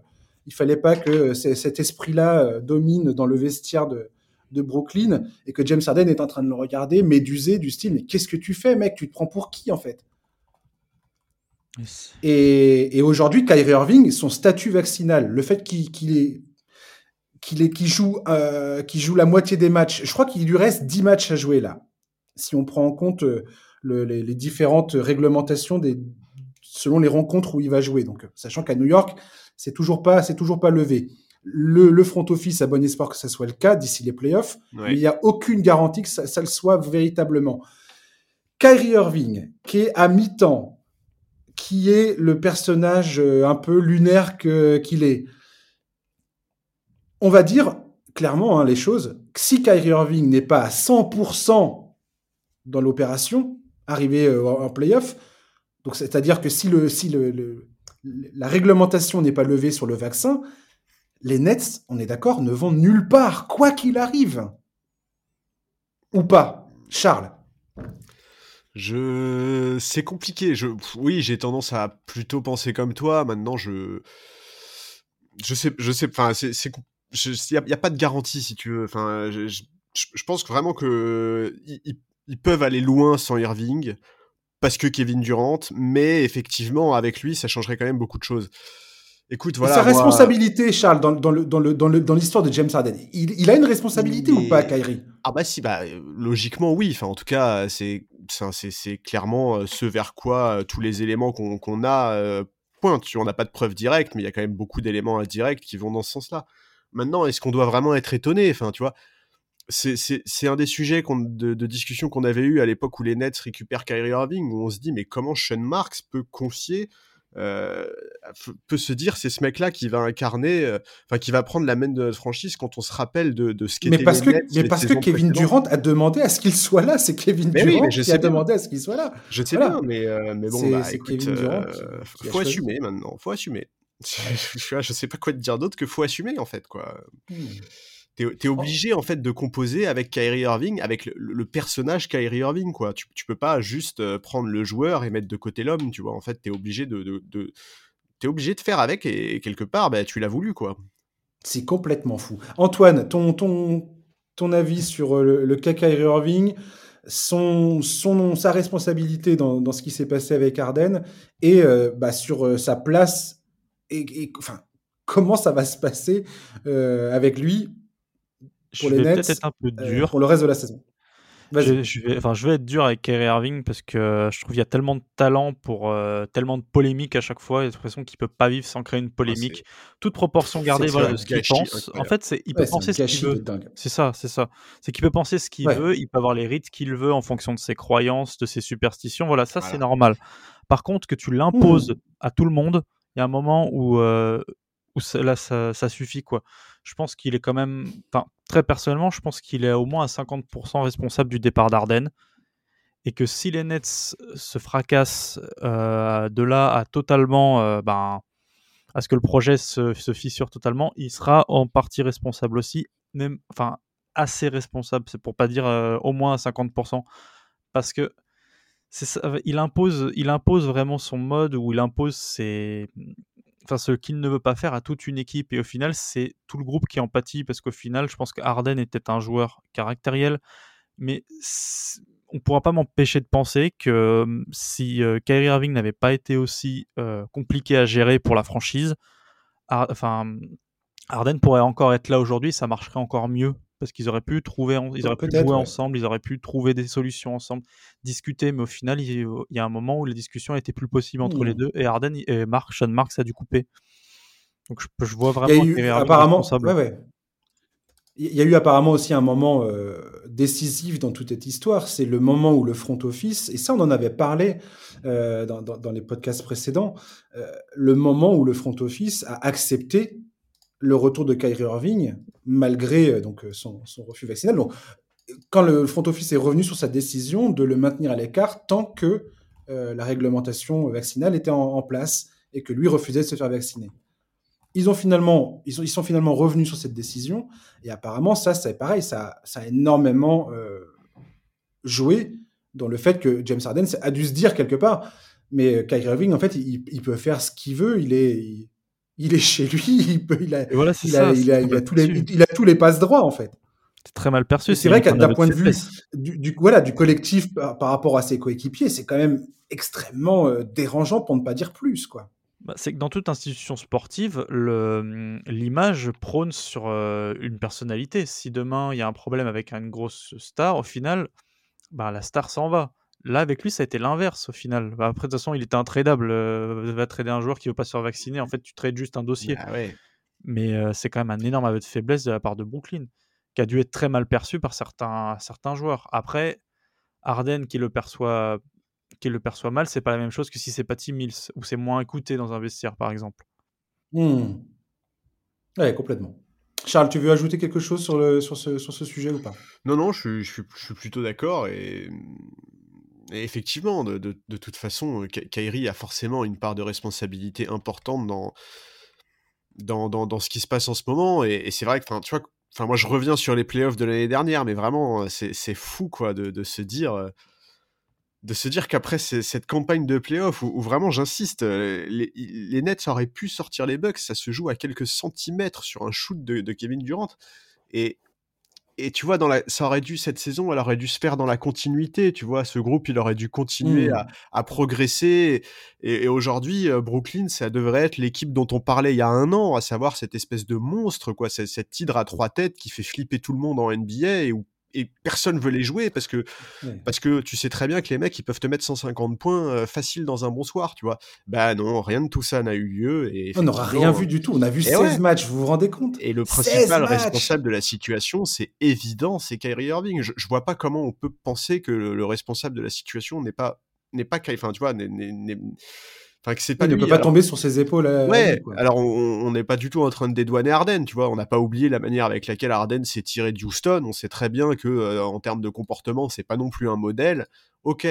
il fallait pas que cet esprit-là euh, domine dans le vestiaire de, Brooklyn et que James Harden est en train de le regarder, médusé du style mais qu'est-ce que tu fais mec? Tu te prends pour qui en fait? Et, aujourd'hui, Kyrie Irving, son statut vaccinal, le fait qu'il est qu'il joue, euh, joue la moitié des matchs. Je crois qu'il lui reste 10 matchs à jouer là, si on prend en compte euh, les, les, différentes réglementations des, selon les rencontres où il va jouer. Donc, sachant qu'à New York, c'est toujours pas, c'est toujours pas levé. Le, front office a bon espoir que ça soit le cas d'ici les playoffs, mais il n'y a aucune garantie que ça, le soit véritablement. Kyrie Irving, qui est à mi-temps, qui est le personnage euh, un peu lunaire qu'il est, on va dire clairement hein, les choses, si Kyrie Irving n'est pas à 100% dans l'opération, arrivé euh, en playoff, donc c'est-à-dire que si le, si le la réglementation n'est pas levée sur le vaccin, les Nets, on est d'accord, ne vont nulle part, quoi qu'il arrive. Ou pas Charles je, c'est compliqué. Je, oui, j'ai tendance à plutôt penser comme toi. Maintenant, je, je sais, je sais. Enfin, c'est, il n'y a, pas de garantie si tu veux. Enfin, je, je, pense vraiment que ils, peuvent aller loin sans Irving parce que Kevin Durant, mais effectivement, avec lui, ça changerait quand même beaucoup de choses. Écoute, voilà. Sa responsabilité, Charles, dans, dans, le, dans, le, dans, le, dans l'histoire de James Harden, il, il, a une responsabilité ou pas, Kyrie? Ah bah si, bah logiquement oui. Enfin, en tout cas, c'est c'est clairement euh, ce vers quoi euh, tous les éléments qu'on a euh, pointent. On n'a pas de preuves directes, mais il y a quand même beaucoup d'éléments indirects qui vont dans ce sens-là. Maintenant, est-ce qu'on doit vraiment être étonné? Enfin, tu vois, c'est un des sujets de, de, discussion qu'on avait eu à l'époque où les Nets récupèrent Kyrie Irving, où on se dit mais comment Sean Marks peut confier euh, peut se dire c'est ce mec-là qui va incarner, euh, enfin qui va prendre la main de notre franchise quand on se rappelle de, de ce qu'était mais parce que mais parce que Kevin Durant a demandé à ce qu'il soit là, c'est Kevin Durant qui a demandé à ce qu'il soit là. Je sais bien, mais euh, mais bon, bah, écoute, faut assumer maintenant, faut assumer. je, je sais pas quoi te dire d'autre que faut assumer en fait quoi. Hmm t'es es oh. obligé en fait de composer avec Kyrie Irving, avec le, personnage Kyrie Irving quoi. Tu, tu peux pas juste euh, prendre le joueur et mettre de côté l'homme, tu vois. En fait, t'es obligé de, de, es obligé de faire avec et, quelque part, bah, tu l'as voulu quoi. C'est complètement fou. Antoine, ton ton ton avis sur euh, le, le cas Kyrie Irving, son, son sa responsabilité dans, dans ce qui s'est passé avec Arden et euh, bah, sur sa place et, enfin comment ça va se passer avec lui je vais peut-être être un peu euh, dur. pour le reste de la saison. Je, je, vais, enfin, je vais être dur avec Kyrie Irving parce que je trouve qu'il y a tellement de talent pour euh, tellement de polémiques à chaque fois. J'ai l'impression qu'il peut pas vivre sans créer une ah, polémique. Toute proportion gardée voilà, de ce qu'il pense. En fait, c'est il peut penser ce qu'il veut. C'est ça, c'est ça. C'est qu'il peut penser ce qu'il veut. Il peut avoir les rites qu'il veut en fonction de ses croyances, de ses superstitions. Voilà, ça c'est normal. Par contre, que tu l'imposes mmh. à tout le monde, il y a un moment où euh, où là ça, ça, suffit quoi. Je pense qu'il est quand même, enfin très personnellement, je pense qu'il est au moins à 50% responsable du départ d'Arden et que si les Nets se fracassent euh, de là à totalement, euh, ben, à ce que le projet se, fissure totalement, il sera en partie responsable aussi, même, enfin assez responsable, c'est pour pas dire euh, au moins à 50%, parce que il impose, il impose vraiment son mode où il impose ses, enfin ce qu'il ne veut pas faire à toute une équipe. Et au final c'est tout le groupe qui en pâtit parce qu'au final je pense que Harden était un joueur caractériel. Mais on ne pourra pas m'empêcher de penser que si euh, Kyrie Irving n'avait pas été aussi compliqué à gérer pour la franchise enfin Harden pourrait encore être là aujourd'hui ça marcherait encore mieux parce qu'ils auraient pu trouver, ils auraient pu jouer ensemble, ils auraient pu trouver des solutions ensemble, discuter, mais au final, il, y a un moment où les discussions étaient plus possibles entre les mmh. deux, et Arden et Mark, Sean Marks a dû couper. Donc je, je vois vraiment. Il y a eu, apparemment, ouais, ouais. Il y a eu apparemment aussi un moment euh, décisif dans toute cette histoire, c'est le moment où le front office, et ça on en avait parlé euh, dans, dans, dans, les podcasts précédents, euh, le moment où le front office a accepté le retour de Kyrie Irving, malgré euh, donc euh, son, refus vaccinal. Donc, quand le front office est revenu sur sa décision de le maintenir à l'écart tant que euh, la réglementation vaccinale était en, place et que lui refusait de se faire vacciner. Ils ont finalement, ils sont, finalement revenus sur cette décision et apparemment ça, c'est pareil, ça, a énormément joué dans le fait que James Harden a dû se dire quelque part, mais Kyrie Irving en fait, il, peut faire ce qu'il veut, il est, est chez lui, il, peut, il, a, il, a, il, a, tous les, il a tous les passes droits en fait. C'est très mal perçu. C'est vrai qu'à d'un point de vue du, du, voilà, du collectif par, rapport à ses coéquipiers, c'est quand même extrêmement euh, dérangeant pour ne pas dire plus. quoi. Bah, c'est que dans toute institution sportive, l'image prône sur euh, une personnalité. Si demain il y a un problème avec une grosse star, au final, bah, la star s'en va. Là, avec lui, ça a été l'inverse au final. Bah, après, de toute façon, il était intradable. Euh, va trader un joueur qui veut pas se faire vacciner. En fait, tu trades juste un dossier. Bah Mais euh, c'est quand même un énorme aveu de faiblesse de la part de Brooklyn, qui a dû être très mal perçu par certains, certains joueurs. Après, Arden qui le perçoit, qui le perçoit mal, c'est pas la même chose que si c'est Patty Mills, où c'est moins écouté dans un vestiaire, par exemple. Mmh. Ouais, complètement. Charles, tu veux ajouter quelque chose sur, le, sur, ce, sur ce sujet ou pas? Non, non, je suis, je suis plutôt d'accord. Et effectivement, de, de, de, toute façon, Kairi a forcément une part de responsabilité importante dans, dans, dans, dans, ce qui se passe en ce moment. Et, c'est vrai que, tu vois, enfin moi je reviens sur les playoffs de l'année dernière, mais vraiment c'est fou quoi de, de se dire de se dire qu'après cette campagne de playoffs où, vraiment j'insiste, les, les, Nets auraient pu sortir les Bucks, ça se joue à quelques centimètres sur un shoot de, de Kevin Durant et et tu vois, dans la, ça aurait dû, cette saison, elle aurait dû se faire dans la continuité, tu vois, ce groupe, il aurait dû continuer à, mmh. progresser. Et, aujourd'hui, euh, Brooklyn, ça devrait être l'équipe dont on parlait il y a un an, à savoir cette espèce de monstre, quoi, cette hydre à trois têtes qui fait flipper tout le monde en NBA et où et personne veut les jouer parce que parce que tu sais très bien que les mecs ils peuvent te mettre 150 points euh, facile dans un bon soir, tu vois. Bah non, rien de tout ça n'a eu lieu et on n'aura rien vu du tout. On a vu 16 matchs, vous vous rendez compte? Et le principal responsable de la situation, c'est évident, c'est Kyrie Irving. Je, je, vois pas comment on peut penser que le, responsable de la situation n'est pas n'est pas enfin tu vois, n'est Enfin, que c'est pas. Il ne peut pas tomber sur ses épaules. ouais. alors, on n'est pas du tout en train de dédouaner Arden, tu vois. On n'a pas oublié la manière avec laquelle Arden s'est tiré de Houston. On sait très bien que, euh, en termes de comportement, c'est pas non plus un modèle. Ok.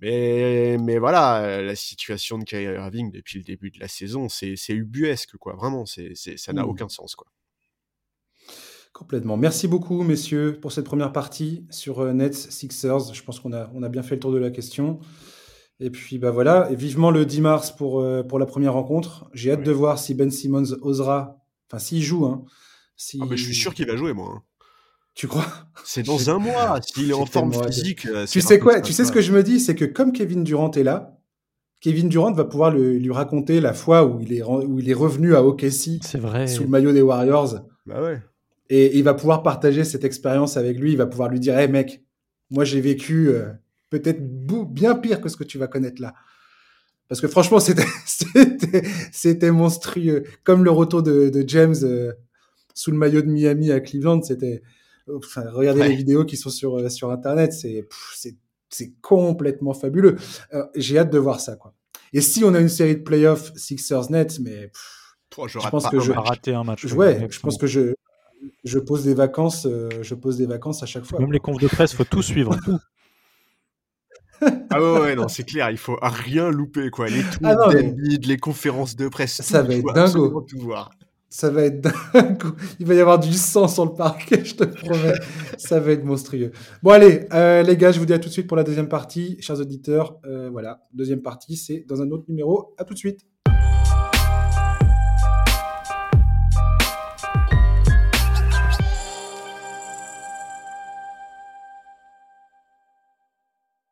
Mais, mais voilà, euh, la situation de Kyrie Irving depuis le début de la saison, c'est ubuesque, quoi. Vraiment, c'est ça n'a mmh. aucun sens, quoi. Complètement. Merci beaucoup, messieurs, pour cette première partie sur euh, Nets Sixers. Je pense qu'on a, on a bien fait le tour de la question. Et puis bah voilà, et vivement le 10 mars pour, euh, pour la première rencontre. J'ai hâte de voir si Ben Simmons osera, enfin s'il joue. Hein, si... Ah, je suis sûr qu'il va jouer, moi. Hein. Tu crois? C'est dans un mois, s'il est en forme physique. Euh, tu sais quoi? Tu sais ce que je me dis? C'est que comme Kevin Durant est là, Kevin Durant va pouvoir lui raconter la fois où il est, où il est revenu à OKC vrai. sous le maillot des Warriors. Bah ouais. Et il va pouvoir partager cette expérience avec lui. Il va pouvoir lui dire Hé mec, moi j'ai vécu. Euh, peut-être bien pire que ce que tu vas connaître là. Parce que franchement, c'était monstrueux. Comme le retour de, James euh, sous le maillot de Miami à Cleveland, c'était. Enfin, regardez les vidéos qui sont sur, euh, sur Internet, c'est complètement fabuleux. Euh, j'ai hâte de voir ça. quoi. Et si on a une série de playoffs Sixers Nets, mais je, pense que je raté un match. Ouais, je pense que je, je pose des vacances, je pose des vacances à chaque fois. Même les confs de presse, faut tout suivre, ah ouais, non, c'est clair, il faut rien louper, quoi. Les tweets ah les conférences de presse. Ça va être dingo. Tout voir. Ça va être dingue. Il va y avoir du sang sur le parquet, je te promets. ça va être monstrueux. Bon, allez, euh, les gars, je vous dis à tout de suite pour la deuxième partie. Chers auditeurs, euh, voilà, deuxième partie, c'est dans un autre numéro. À tout de suite.